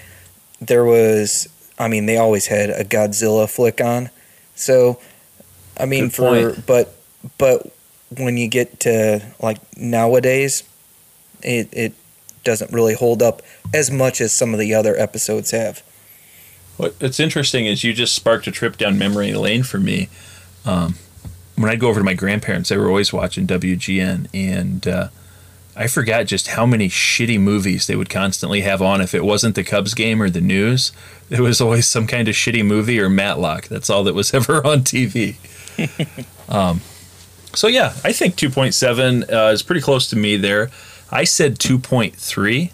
there was, I mean, they always had a Godzilla flick on. So, I mean, Good for point. but but when you get to like nowadays, it it doesn't really hold up as much as some of the other episodes have. What's interesting is you just sparked a trip down memory lane for me. Um, when I'd go over to my grandparents, they were always watching WGN, and uh, I forgot just how many shitty movies they would constantly have on. If it wasn't the Cubs game or the news, it was always some kind of shitty movie or Matlock. That's all that was ever on TV. um, so yeah, I think 2.7 uh, is pretty close to me there. I said 2.3.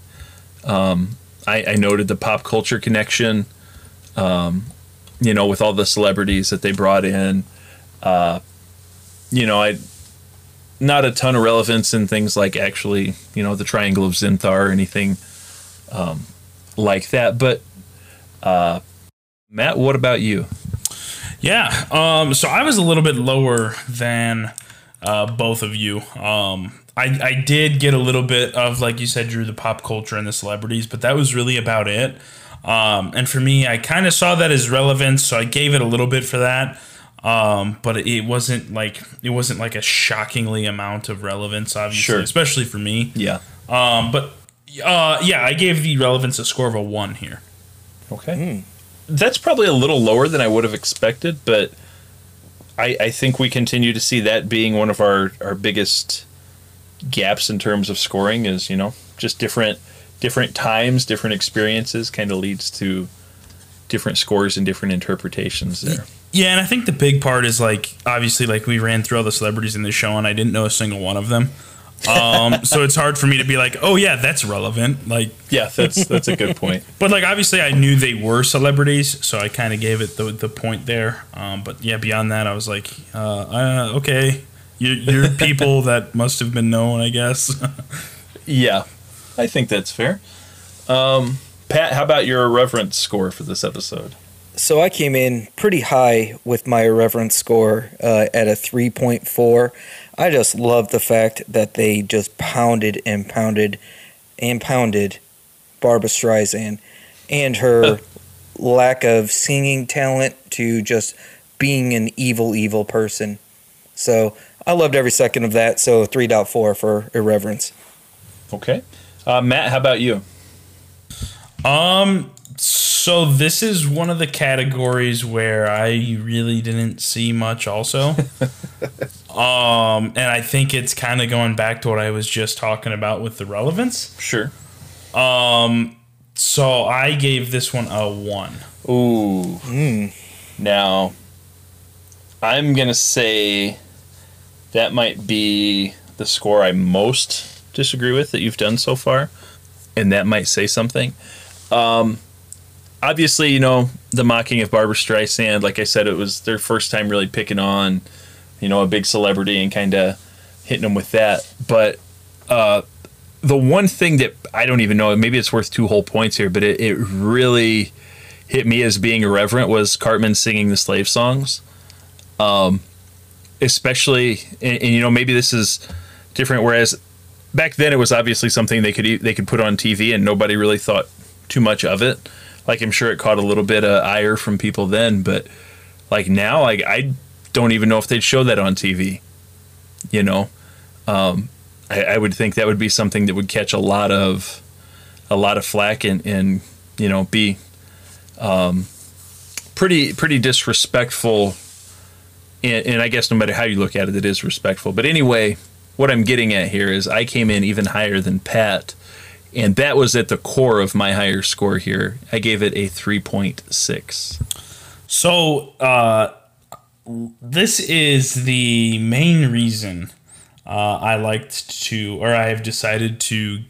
Um, I, I noted the pop culture connection um, you know, with all the celebrities that they brought in. Uh, you know, I not a ton of relevance in things like actually, you know, the Triangle of Zinthar or anything um, like that. But uh, Matt, what about you? Yeah, um, so I was a little bit lower than uh, both of you. Um, I, I did get a little bit of, like you said, Drew, the pop culture and the celebrities, but that was really about it. Um, and for me, I kind of saw that as relevance, so I gave it a little bit for that. Um, but it wasn't like it wasn't like a shockingly amount of relevance, obviously, Sure. especially for me. Yeah. Um, but uh, yeah, I gave the relevance a score of a one here. Okay. That's probably a little lower than I would have expected, but I, I think we continue to see that being one of our, our biggest gaps in terms of scoring is, you know, just different different times, different experiences kind of leads to different scores and different interpretations there. Yeah, and I think the big part is like obviously like we ran through all the celebrities in the show, and I didn't know a single one of them. Um, so it's hard for me to be like, oh yeah, that's relevant. Like, Yeah, that's that's a good point. but like obviously I knew they were celebrities, so I kind of gave it the the point there. Um, but yeah, beyond that, I was like, uh, uh, okay, you're, you're people that must have been known, I guess. Yeah, I think that's fair. Um, Pat, how about your irreverence score for this episode? So I came in pretty high with my irreverence score uh, at a 3.4. I just love the fact that they just pounded and pounded and pounded Barbra Streisand and her lack of singing talent to just being an evil, evil person. So I loved every second of that. So 3.4 for irreverence. Okay. Uh, Matt, how about you? Um, so this is one of the categories where I really didn't see much also. um, and I think it's kind of going back to what I was just talking about with the relevance. Sure. Um, so I gave this one a 1. Ooh. Now, I'm going to say that might be the score I most disagree with that you've done so far. And that might say something. Um, obviously, you know, the mocking of Barbra Streisand, like I said, it was their first time really picking on, you know, a big celebrity and kind of hitting them with that. But uh, the one thing that I don't even know, maybe it's worth two whole points here, but it, it really hit me as being irreverent was Cartman singing the slave songs. Um, especially, and, and you know, maybe this is different. Whereas back then, it was obviously something they could they could put on TV, and nobody really thought too much of it. Like I'm sure it caught a little bit of ire from people then, but like now, like I don't even know if they'd show that on TV. You know, um, I, I would think that would be something that would catch a lot of a lot of flack and, and you know be um, pretty pretty disrespectful and, and I guess no matter how you look at it it is respectful but anyway what I'm getting at here is I came in even higher than Pat and that was at the core of my higher score here I gave it a 3.6 So, uh, this is the main reason uh, I liked to, or I have decided to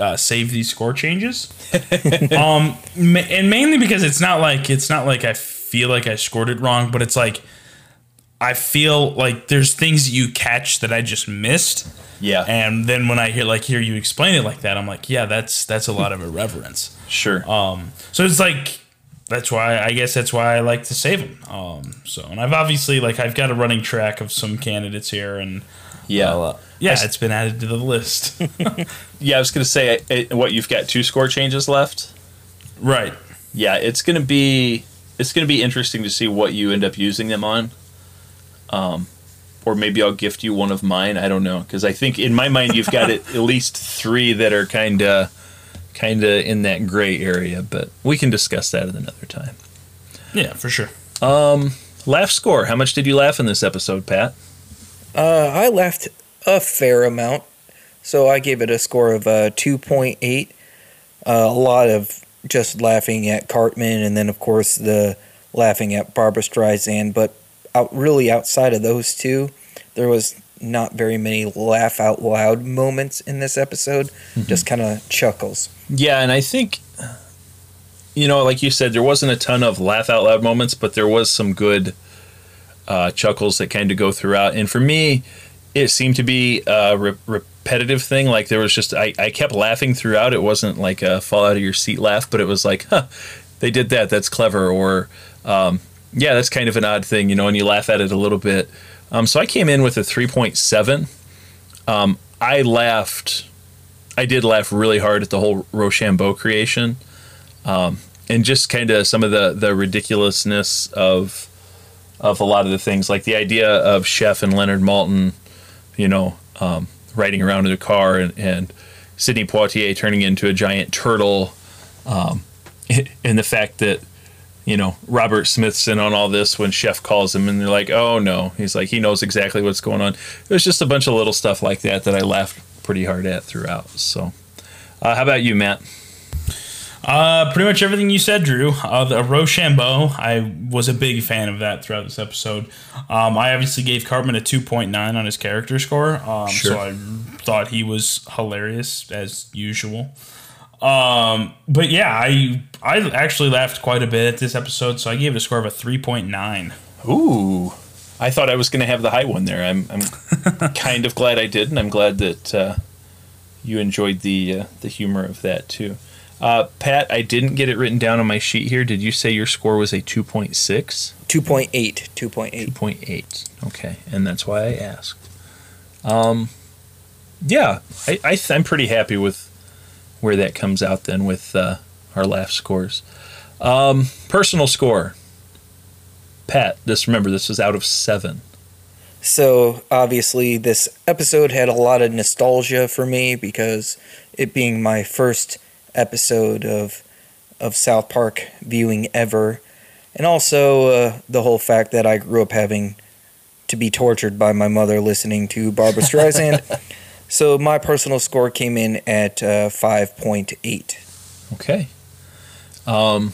uh, save these score changes. um, ma- and mainly because it's not like it's not like I feel like I scored it wrong, but it's like I feel like there's things that you catch that I just missed. yeah And then when I hear like hear you explain it like that, I'm like, yeah, that's that's a lot of irreverence. sure Um, so it's like that's why I guess that's why I like to save them. Um, so and I've obviously like I've got a running track of some candidates here, and yeah uh, yeah, it's been added to the list. yeah I was gonna say eh, what you've got two score changes left right. yeah, it's gonna be it's gonna be interesting to see what you end up using them on. Um, or maybe I'll gift you one of mine. I don't know because I think in my mind you've got at least three that are kind of kind of in that gray area, but we can discuss that at another time. Yeah, for sure. Laugh score. How much did you laugh in this episode, Pat? Uh, I laughed a fair amount, so I gave it a score of uh, 2.8. Uh, a lot of just laughing at Cartman, and then of course the laughing at Barbra Streisand. But out, really, outside of those two, there was not very many laugh out loud moments in this episode. Just kind of chuckles. Yeah, and I think you know, like you said, there wasn't a ton of laugh out loud moments, but there was some good uh, chuckles that kind of go throughout. And for me, it seemed to be a re- repetitive thing. Like there was just I, I kept laughing throughout. It wasn't like a fall out of your seat laugh, but it was like, huh, they did that. That's clever. Or um, yeah, that's kind of an odd thing, you know, and you laugh at it a little bit. Um, so I came in with a 3.7. Um, I laughed. I did laugh really hard at the whole Rochambeau creation, um, and just kind of some of the the ridiculousness of of a lot of the things, like the idea of Chef and Leonard Maltin, you know, um, riding around in a car, and, and Sidney Poitier turning into a giant turtle, um, and the fact that you know Robert Smith's in on all this when Chef calls him, and they're like, "Oh no," he's like, he knows exactly what's going on. It was just a bunch of little stuff like that that I laughed pretty hard at throughout. So, uh, how about you, Matt? Uh, pretty much everything you said, Drew. Uh, the Rochambeau, I was a big fan of that throughout this episode. Um, I obviously gave Cartman a 2.9 on his character score, um, Sure. so I thought he was hilarious as usual. Um, but yeah, I I actually laughed quite a bit at this episode, so I gave it a score of a 3.9. Ooh, I thought I was going to have the high one there. I'm, I'm kind of glad I did, and I'm glad that uh, you enjoyed the uh, the humor of that too. Uh, Pat, I didn't get it written down on my sheet here. Did you say your score was a 2.6? 2.8. 2.8. 2.8. Okay, and that's why I asked. Um, yeah, I, I th- I'm pretty happy with where that comes out then with uh, our laugh scores. Um, personal score. Pat, just remember this was out of seven. So obviously, this episode had a lot of nostalgia for me because it being my first episode of of South Park viewing ever, and also uh, the whole fact that I grew up having to be tortured by my mother listening to Barbra Streisand. So my personal score came in at uh, five point eight. Okay. Um,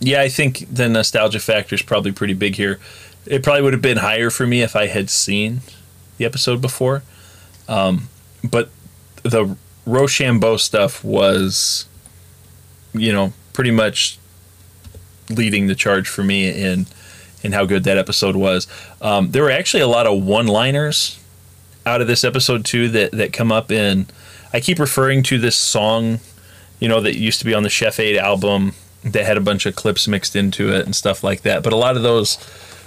yeah, I think the nostalgia factor is probably pretty big here. It probably would have been higher for me if I had seen the episode before. Um, but the Rochambeau stuff was, you know, pretty much leading the charge for me in in how good that episode was. Um, there were actually a lot of one-liners out of this episode too that that come up in. I keep referring to this song, you know, that used to be on the Chef Aid album that had a bunch of clips mixed into it and stuff like that. But a lot of those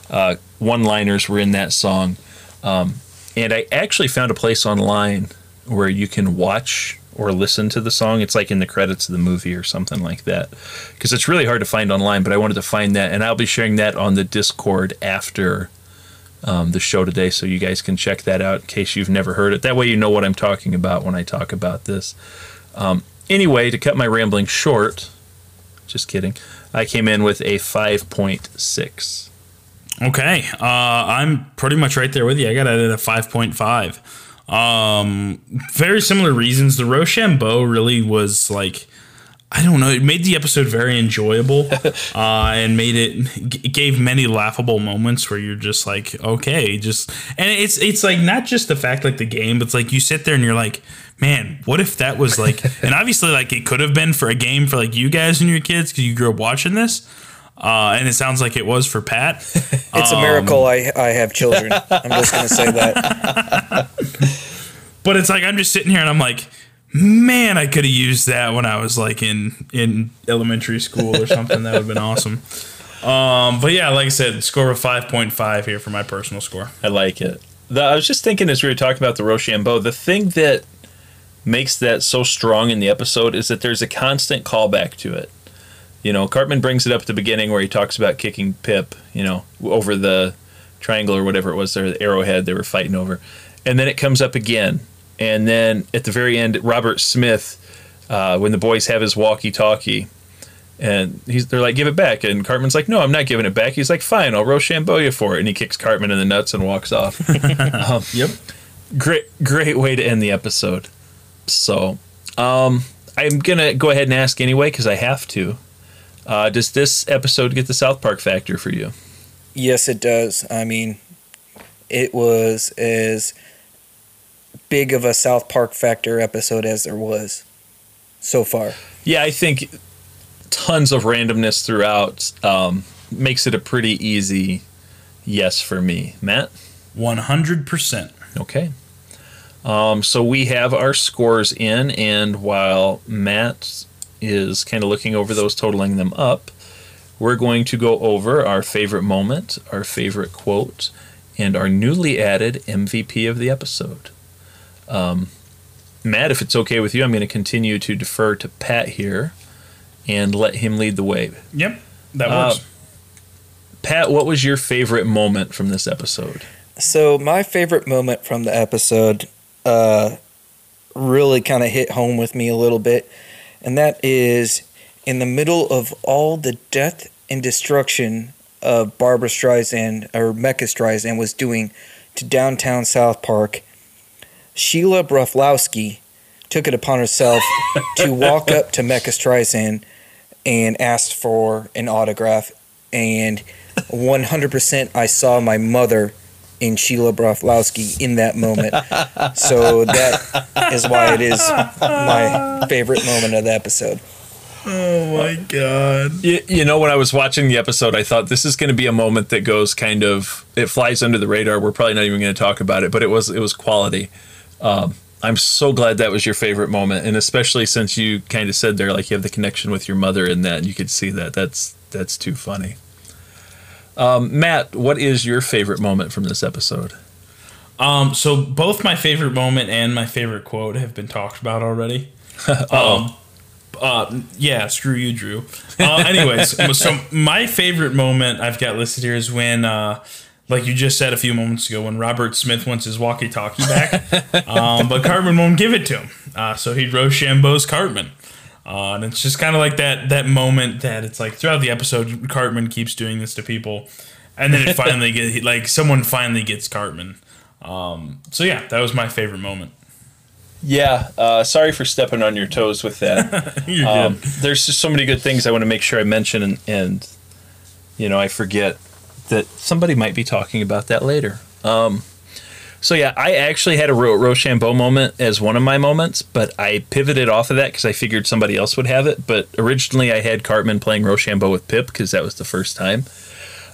uh, one-liners were in that song, um, and I actually found a place online where you can watch or listen to the song. It's like in the credits of the movie or something like that, because it's really hard to find online. But I wanted to find that, and I'll be sharing that on the Discord after um, the show today, so you guys can check that out in case you've never heard it. That way, you know what I'm talking about when I talk about this. Um, anyway, to cut my rambling short, just kidding. I came in with a 5.6. Okay, uh, I'm pretty much right there with you. I got it at a 5.5. Um, very similar reasons. The Rochambeau really was like, I don't know, it made the episode very enjoyable uh, and made it, g- gave many laughable moments where you're just like, okay, just, and it's, it's like not just the fact like the game, but it's like you sit there and you're like, man, what if that was like, and obviously like it could have been for a game for like you guys and your kids because you grew up watching this. Uh, and it sounds like it was for Pat. It's a miracle I I have children. I'm just gonna say that. But it's like I'm just sitting here and I'm like, man, I could have used that when I was like in in elementary school or something. that would have been awesome. Um, but yeah, like I said, score of five point five here for my personal score. I like it. The, I was just thinking as we were talking about the Rochambeau, the thing that makes that so strong in the episode is that there's a constant callback to it. You know, Cartman brings it up at the beginning where he talks about kicking Pip, you know, over the triangle or whatever it was there, the arrowhead they were fighting over, and then it comes up again, and then at the very end, Robert Smith, uh, when the boys have his walkie-talkie. And he's, they're like, give it back. And Cartman's like, no, I'm not giving it back. He's like, fine, I'll Rochambeau you for it. And he kicks Cartman in the nuts and walks off. um, Yep. great great way to end the episode so um i'm gonna go ahead and ask anyway because i have to uh, does this episode get the south park factor for you Yes, it does. I mean, it was as big of a South Park factor episode as there was so far. yeah i think tons of randomness throughout um, makes it a pretty easy yes for me matt 100%. Okay. Um, so we have our scores in, and while Matt is kind of looking over those, totaling them up, we're going to go over our favorite moment, our favorite quote, and our newly added MVP of the episode. Um, Matt, if it's okay with you, I'm going to continue to defer to Pat here and let him lead the way. Yep. That Uh, works. Pat, what was your favorite moment from this episode? So my favorite moment from the episode uh, really kind of hit home with me a little bit, and that is in the middle of all the death and destruction of Barbra Streisand or Mecha Streisand was doing to downtown South Park. Sheila Broflovski took it upon herself to walk up to Mecha Streisand and asked for an autograph, and 100% I saw my mother in Sheila Broflovski in that moment. so that is why it is my favorite moment of the episode. Oh my god. You, you know, when I was watching the episode, I thought this is going to be a moment that goes kind of it flies under the radar. We're probably not even going to talk about it, but it was it was quality. Um, I'm so glad that was your favorite moment, and especially since you kind of said there like you have the connection with your mother in that, and you could see that. That's that's too funny. Um, Matt, what is your favorite moment from this episode? Um, so both my favorite moment and my favorite quote have been talked about already. um, uh, yeah, screw you, Drew. Uh, anyways, so my favorite moment I've got listed here is when, uh, like you just said a few moments ago, when Robert Smith wants his walkie-talkie back, um, but Cartman won't give it to him. Uh, so he Rochambeau's Cartman. Uh, and it's just kind of like that that moment that it's like throughout the episode, Cartman keeps doing this to people, and then it finally get like someone finally gets Cartman. Um, so yeah, that was my favorite moment. Yeah, uh, sorry for stepping on your toes with that. Um, there's just so many good things I want to make sure I mention, and, and you know I forget that somebody might be talking about that later. Um, so yeah, I actually had a Ro- Rochambeau moment as one of my moments, but I pivoted off of that because I figured somebody else would have it. But originally, I had Cartman playing Rochambeau with Pip because that was the first time.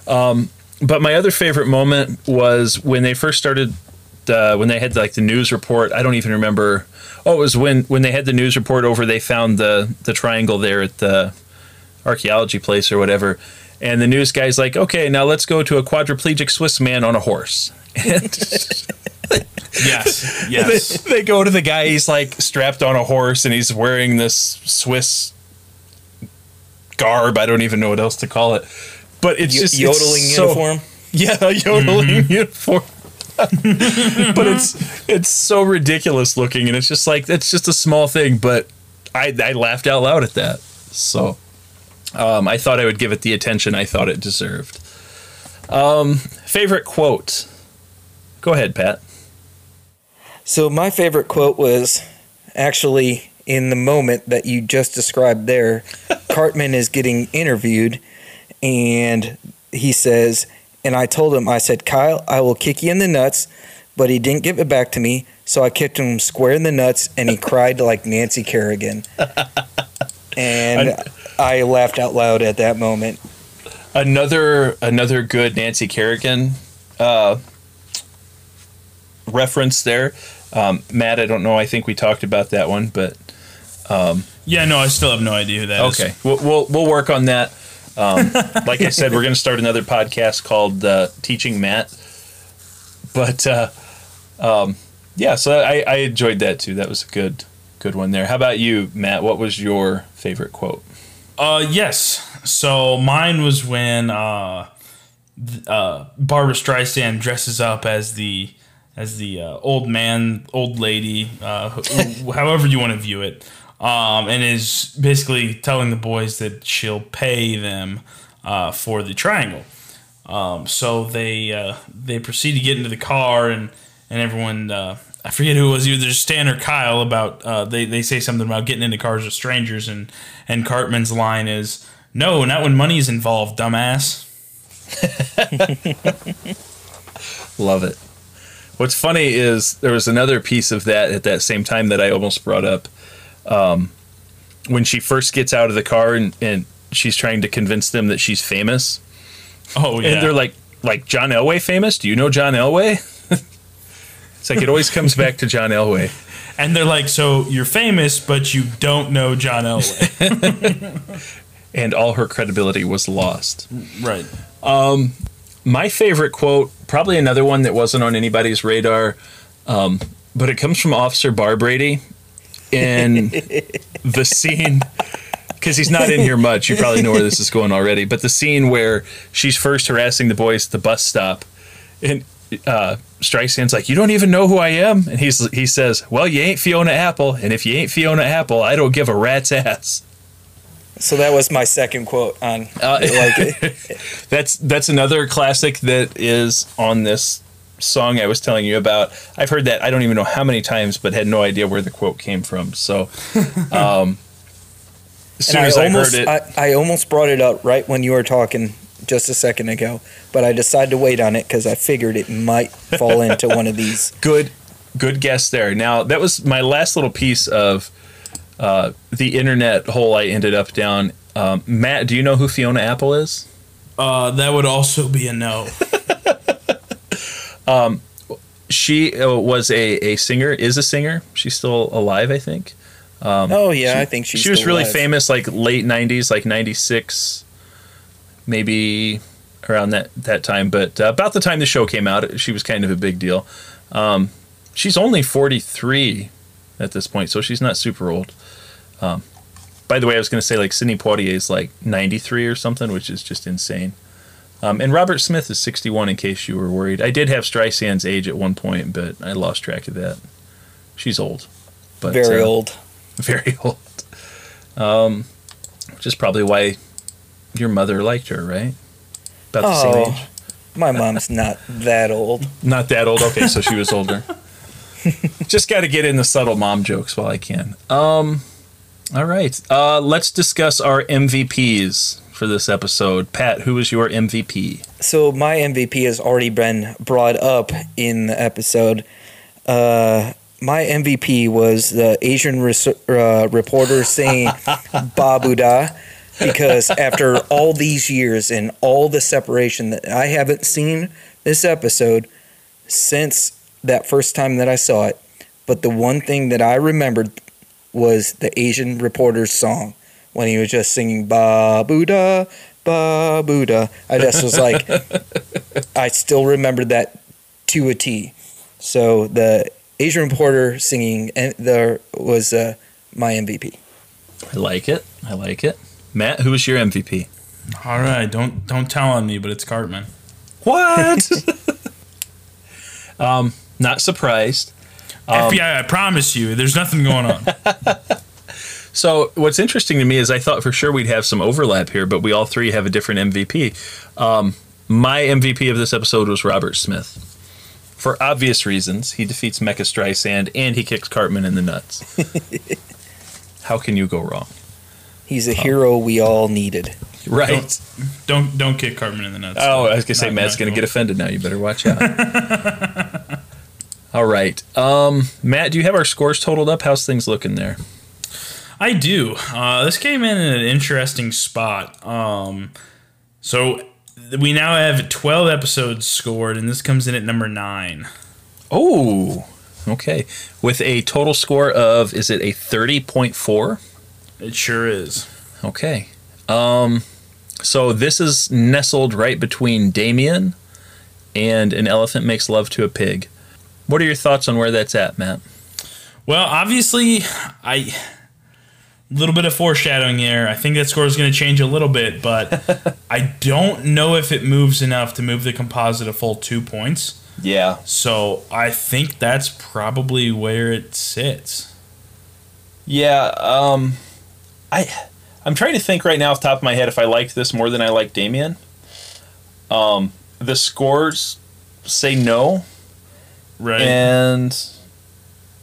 Um, but my other favorite moment was when they first started uh, when they had like the news report. I don't even remember. Oh, it was when when they had the news report over. They found the the triangle there at the archaeology place or whatever. And the news guy's like, "Okay, now let's go to a quadriplegic Swiss man on a horse." Yes, yes. they, they go to the guy. He's like strapped on a horse, and he's wearing this Swiss garb. I don't even know what else to call it. But it's Y- just it's yodeling so- uniform. Yeah, a yodeling mm-hmm. uniform. but it's it's so ridiculous looking, and it's just like it's just a small thing. But I I laughed out loud at that. So um, I thought I would give it the attention I thought it deserved. Um, favorite quote. Go ahead, Pat. So my favorite quote was actually in the moment that you just described there. Cartman is getting interviewed and he says, and I told him, I said, Kyle, I will kick you in the nuts, but he didn't give it back to me. So I kicked him square in the nuts and he cried like Nancy Kerrigan. And I laughed out loud at that moment. another another good Nancy Kerrigan uh, reference there. Um, Matt, I don't know. I think we talked about that one, but Yeah, no, I still have no idea who that is. okay, we'll, we'll we'll work on that. Um, like I said, we're going to start another podcast called uh, Teaching Matt. But uh, um, yeah, so I, I enjoyed that too. That was a good good one there. How about you, Matt? What was your favorite quote? Uh, yes. So mine was when uh, th- uh, Barbra Streisand dresses up as the as the uh, old man, old lady, uh, however you want to view it, um, and is basically telling the boys that she'll pay them uh, for the triangle. Um, so they uh, they proceed to get into the car and and everyone uh, I forget who it was either Stan or Kyle about uh, they they say something about getting into cars with strangers and and Cartman's line is no not when money's involved dumbass. Love it. What's funny is there was another piece of that at that same time that I almost brought up. Um, when she first gets out of the car and, and she's trying to convince them that she's famous, Oh yeah, and they're like, "Like John Elway famous? Do you know John Elway?" It's like it always comes back to John Elway. and they're like, so you're famous, but you don't know John Elway, And all her credibility was lost. right? My favorite quote, probably another one that wasn't on anybody's radar, um, but it comes from Officer Barbrady in the scene. Because he's not in here much. You probably know where this is going already. But the scene where she's first harassing the boys at the bus stop, and uh, Streisand's like, "You don't even know who I am," and he's he says, "Well, you ain't Fiona Apple, and if you ain't Fiona Apple, I don't give a rat's ass." So that was my second quote on Uh, like. That's that's another classic that is on this song I was telling you about. I've heard that I don't even know how many times, but had no idea where the quote came from. So, um, as soon And I as I, heard it, I, I almost brought it up right when you were talking just a second ago, but I decided to wait on it because I figured it might fall into one of these. good, good guess there. Now that was my last little piece of uh, the internet hole I ended up down. Um, Matt, do you know who Fiona Apple is? Uh, that would also be a no. um, She uh, was a, a singer, is a singer. She's still alive, I think. Um, oh yeah, I think she's she was still really alive. famous like late 90s like 96 maybe around that that time but uh, about the time the show came out she was kind of a big deal. Um, she's only 43 at this point so she's not super old. Um, by the way i was going to say like sidney poitier is like 93 or something which is just insane. Um, and robert smith is 61 in case you were worried. I did have streisand's age at one point but i lost track of that. She's old but Very uh, old. very old. Um, which is probably why your mother liked her, right? About the same Oh, age. my mom's not that old. Not that old. Okay, so she was older. Just got to get in the subtle mom jokes while I can. Um, all right. Uh, let's discuss our MVPs for this episode. Pat, who was your MVP? So my MVP has already been brought up in the episode. Uh, my MVP was the Asian res- uh, reporter saying "Babuda" because after all these years and all the separation that I haven't seen this episode since that first time that I saw it, but the one thing that I remembered was the Asian reporter's song when he was just singing Ba Buddha, "Babuda." Babuda. I just was like, I still remember that to a T. So the Asian reporter singing and there was uh, my MVP. I like it. I like it. Matt, who was your MVP? All right, don't don't tell on me, but it's Cartman. What? um, not surprised. FBI, I promise you, there's nothing going on. So what's interesting to me is I thought for sure we'd have some overlap here, but we all three have a different MVP. Um, my MVP of this episode was Robert Smith. For obvious reasons, he defeats Mecha Streisand and he kicks Cartman in the nuts. How can you go wrong? He's a hero we all needed. Right. don't don't kick Cartman in the nuts. Oh, I was gonna say Not- Matt's not gonna cool. get offended now. You better watch out. all right, um, Matt, do you have our scores totaled up? How's things looking there? I do. Uh, this came in at an interesting spot. Um, so we now have 12 episodes scored, and this comes in at number nine. Oh, okay. With a total score of is it a thirty point four? It sure is. Okay. Um, so this is nestled right between Damien and an elephant makes love to a pig. What are your thoughts on where that's at, Matt? Well, obviously, I little bit of foreshadowing here. I think that score is going to change a little bit, but I don't know if it moves enough to move the composite a full two points. Yeah. So I think that's probably where it sits. Yeah. Um, I I'm trying to think right now off the top of my head if I liked this more than I like Damien. Um, the scores say no, Right. and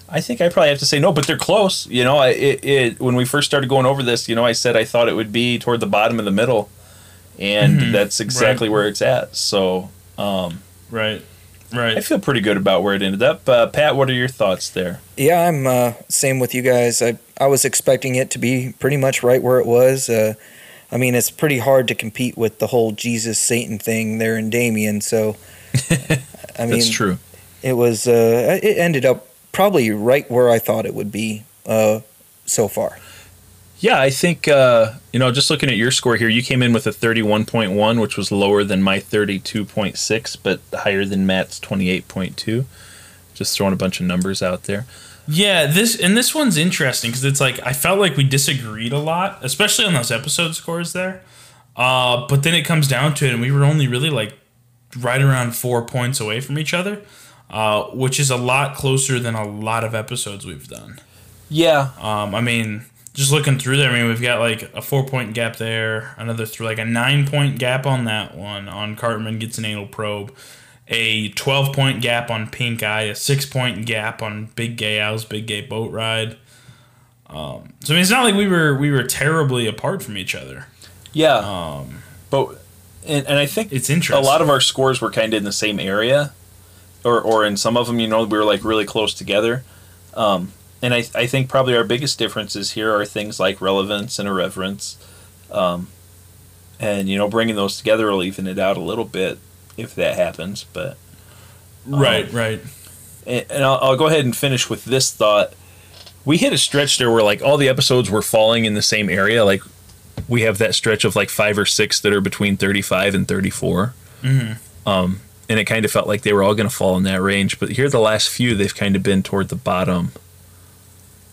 I think I probably have to say no, but they're close. You know, I it, it when we first started going over this, you know, I said I thought it would be toward the bottom of the middle, and Mhm. that's exactly Right. where it's at. So um, right. Right. I feel pretty good about where it ended up. Uh, Pat, what are your thoughts there? Yeah, I'm uh, same with you guys. I I was expecting it to be pretty much right where it was. Uh, I mean, it's pretty hard to compete with the whole Jesus Satan thing there in Damien. So, I mean, That's true. it was. Uh, it ended up probably right where I thought it would be uh, so far. Yeah, I think uh, you know, just looking at your score here, you came in with a thirty-one point one, which was lower than my thirty-two point six, but higher than Matt's twenty-eight point two. Just throwing a bunch of numbers out there. Yeah, this and this one's interesting because it's like I felt like we disagreed a lot, especially on those episode scores there. Uh, but then it comes down to it, and we were only really like right around four points away from each other, uh, which is a lot closer than a lot of episodes we've done. Yeah, Um, I mean, just looking through there, I mean, we've got like a four point gap there, another through like a nine point gap on that one on Cartman gets an anal probe, a 12 point gap on Pink Eye, a six point gap on Big Gay Al's Big Gay Boat Ride. Um, so I mean, it's not like we were we were terribly apart from each other. yeah, Um, but and, and I think it's interesting. a lot of our scores were kind of in the same area, or or in some of them, you know, we were like really close together. Um, and I I think probably our biggest differences here are things like relevance and irreverence, um, and you know, bringing those together will even it out a little bit if that happens, but. right, right. and and I'll, I'll go ahead and finish with this thought. We hit a stretch there where like all the episodes were falling in the same area. Like we have that stretch of like five or six that are between 35 and 34. Mm-hmm. Um, and it kind of felt like they were all going to fall in that range. But here, the last few, they've kind of been toward the bottom,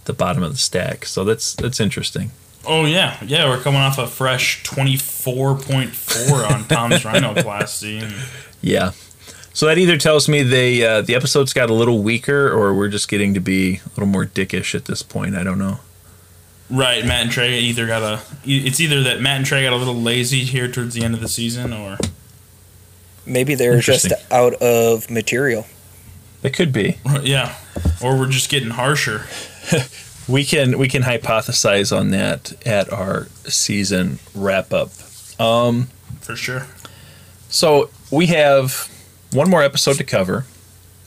the bottom of the stack. So that's that's interesting. Oh yeah, yeah. We're coming off a fresh 24.4 on Tom's Rhinoplasty. And, Yeah. So that either tells me they uh, the episodes got a little weaker, or we're just getting to be a little more dickish at this point. I don't know. Right, Matt and Trey either got a. It's either that Matt and Trey got a little lazy here towards the end of the season, or Maybe they're just out of material. It could be. yeah, or we're just getting harsher. We can we can hypothesize on that at our season wrap up. Um, For sure. so we have one more episode to cover,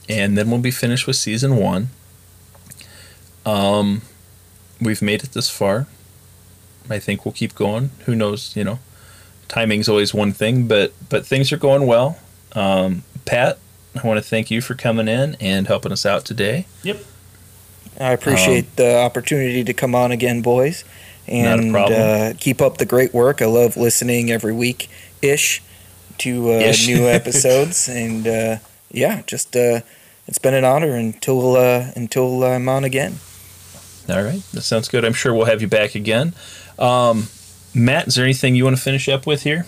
and then we'll be finished with season one. Um, we've made it this far. I think we'll keep going. Who knows? You know, timing's always one thing, but but things are going well. Um, Pat, I want to thank you for coming in and helping us out today. I appreciate the opportunity to come on again, boys, Um, Not a and problem. uh, keep up the great work. I love listening every week ish to uh, Ish. new episodes, and uh, yeah, just uh, it's been an honor until uh, until I'm on again. All right, that sounds good. I'm sure we'll have you back again. Um, Matt, is there anything you want to finish up with here?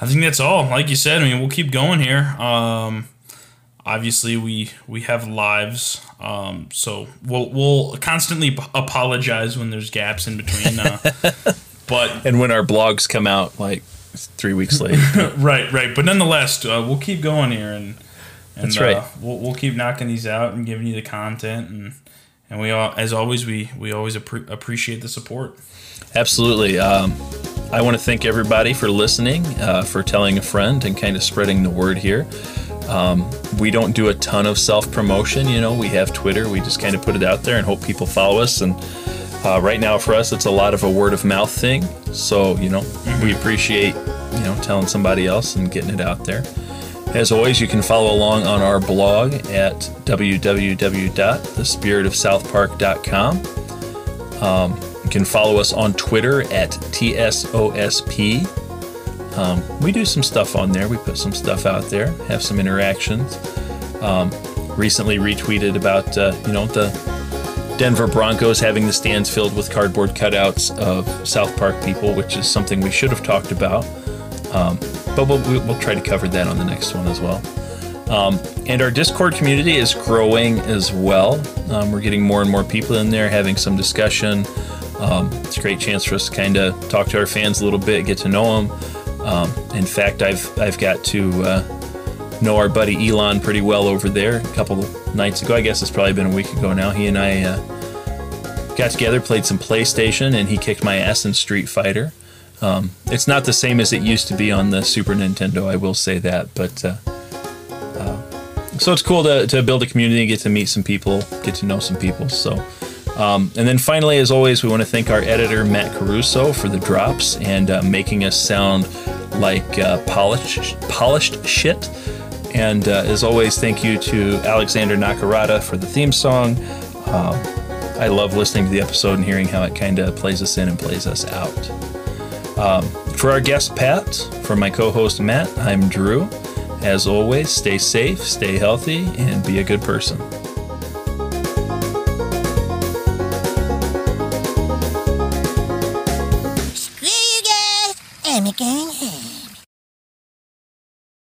I think that's all. Like you said, I mean, we'll keep going here. Um, obviously, we we have lives, um, so we'll we'll constantly p- apologize when there's gaps in between. Uh, but And when our blogs come out, like three weeks late. right, right. But nonetheless, uh, we'll keep going here, and, and That's right. Uh, we'll, we'll keep knocking these out and giving you the content, and and we all, as always, we we always appre- appreciate the support. Absolutely. Um, I want to thank everybody for listening, uh, for telling a friend, and kind of spreading the word here. Um, we don't do a ton of self promotion. You know, we have Twitter. We just kind of put it out there and hope people follow us. And uh, right now, for us, it's a lot of a word of mouth thing. So, you know, we appreciate, you know, telling somebody else and getting it out there. As always, you can follow along on our blog at www.thespiritofsouthpark.com. Um, you can follow us on Twitter at TSOSP. Um, we do some stuff on there. We put some stuff out there, have some interactions. Um, recently retweeted about uh, you know the Denver Broncos having the stands filled with cardboard cutouts of South Park people, which is something we should have talked about. Um, but we'll, we'll try to cover that on the next one as well. Um, and our Discord community is growing as well. Um, we're getting more and more people in there, having some discussion. Um, it's a great chance for us to kind of talk to our fans a little bit, get to know them. Um, in fact, I've I've got to uh, know our buddy Elon pretty well over there. A couple nights ago, I guess it's probably been a week ago now. He and I uh, got together, played some PlayStation, and he kicked my ass in Street Fighter. Um, it's not the same as it used to be on the Super Nintendo, I will say that, but. Uh, so it's cool to, to build a community, get to meet some people, get to know some people. So, um, and then finally, as always, we want to thank our editor Matt Caruso for the drops and uh, making us sound like uh, polished polished shit. And uh, as always, thank you to Alexander Nakarada for the theme song. Um, I love listening to the episode and hearing how it kind of plays us in and plays us out. Um, for our guest Pat, for my co-host Matt, I'm Drew. As always, stay safe, stay healthy, and be a good person.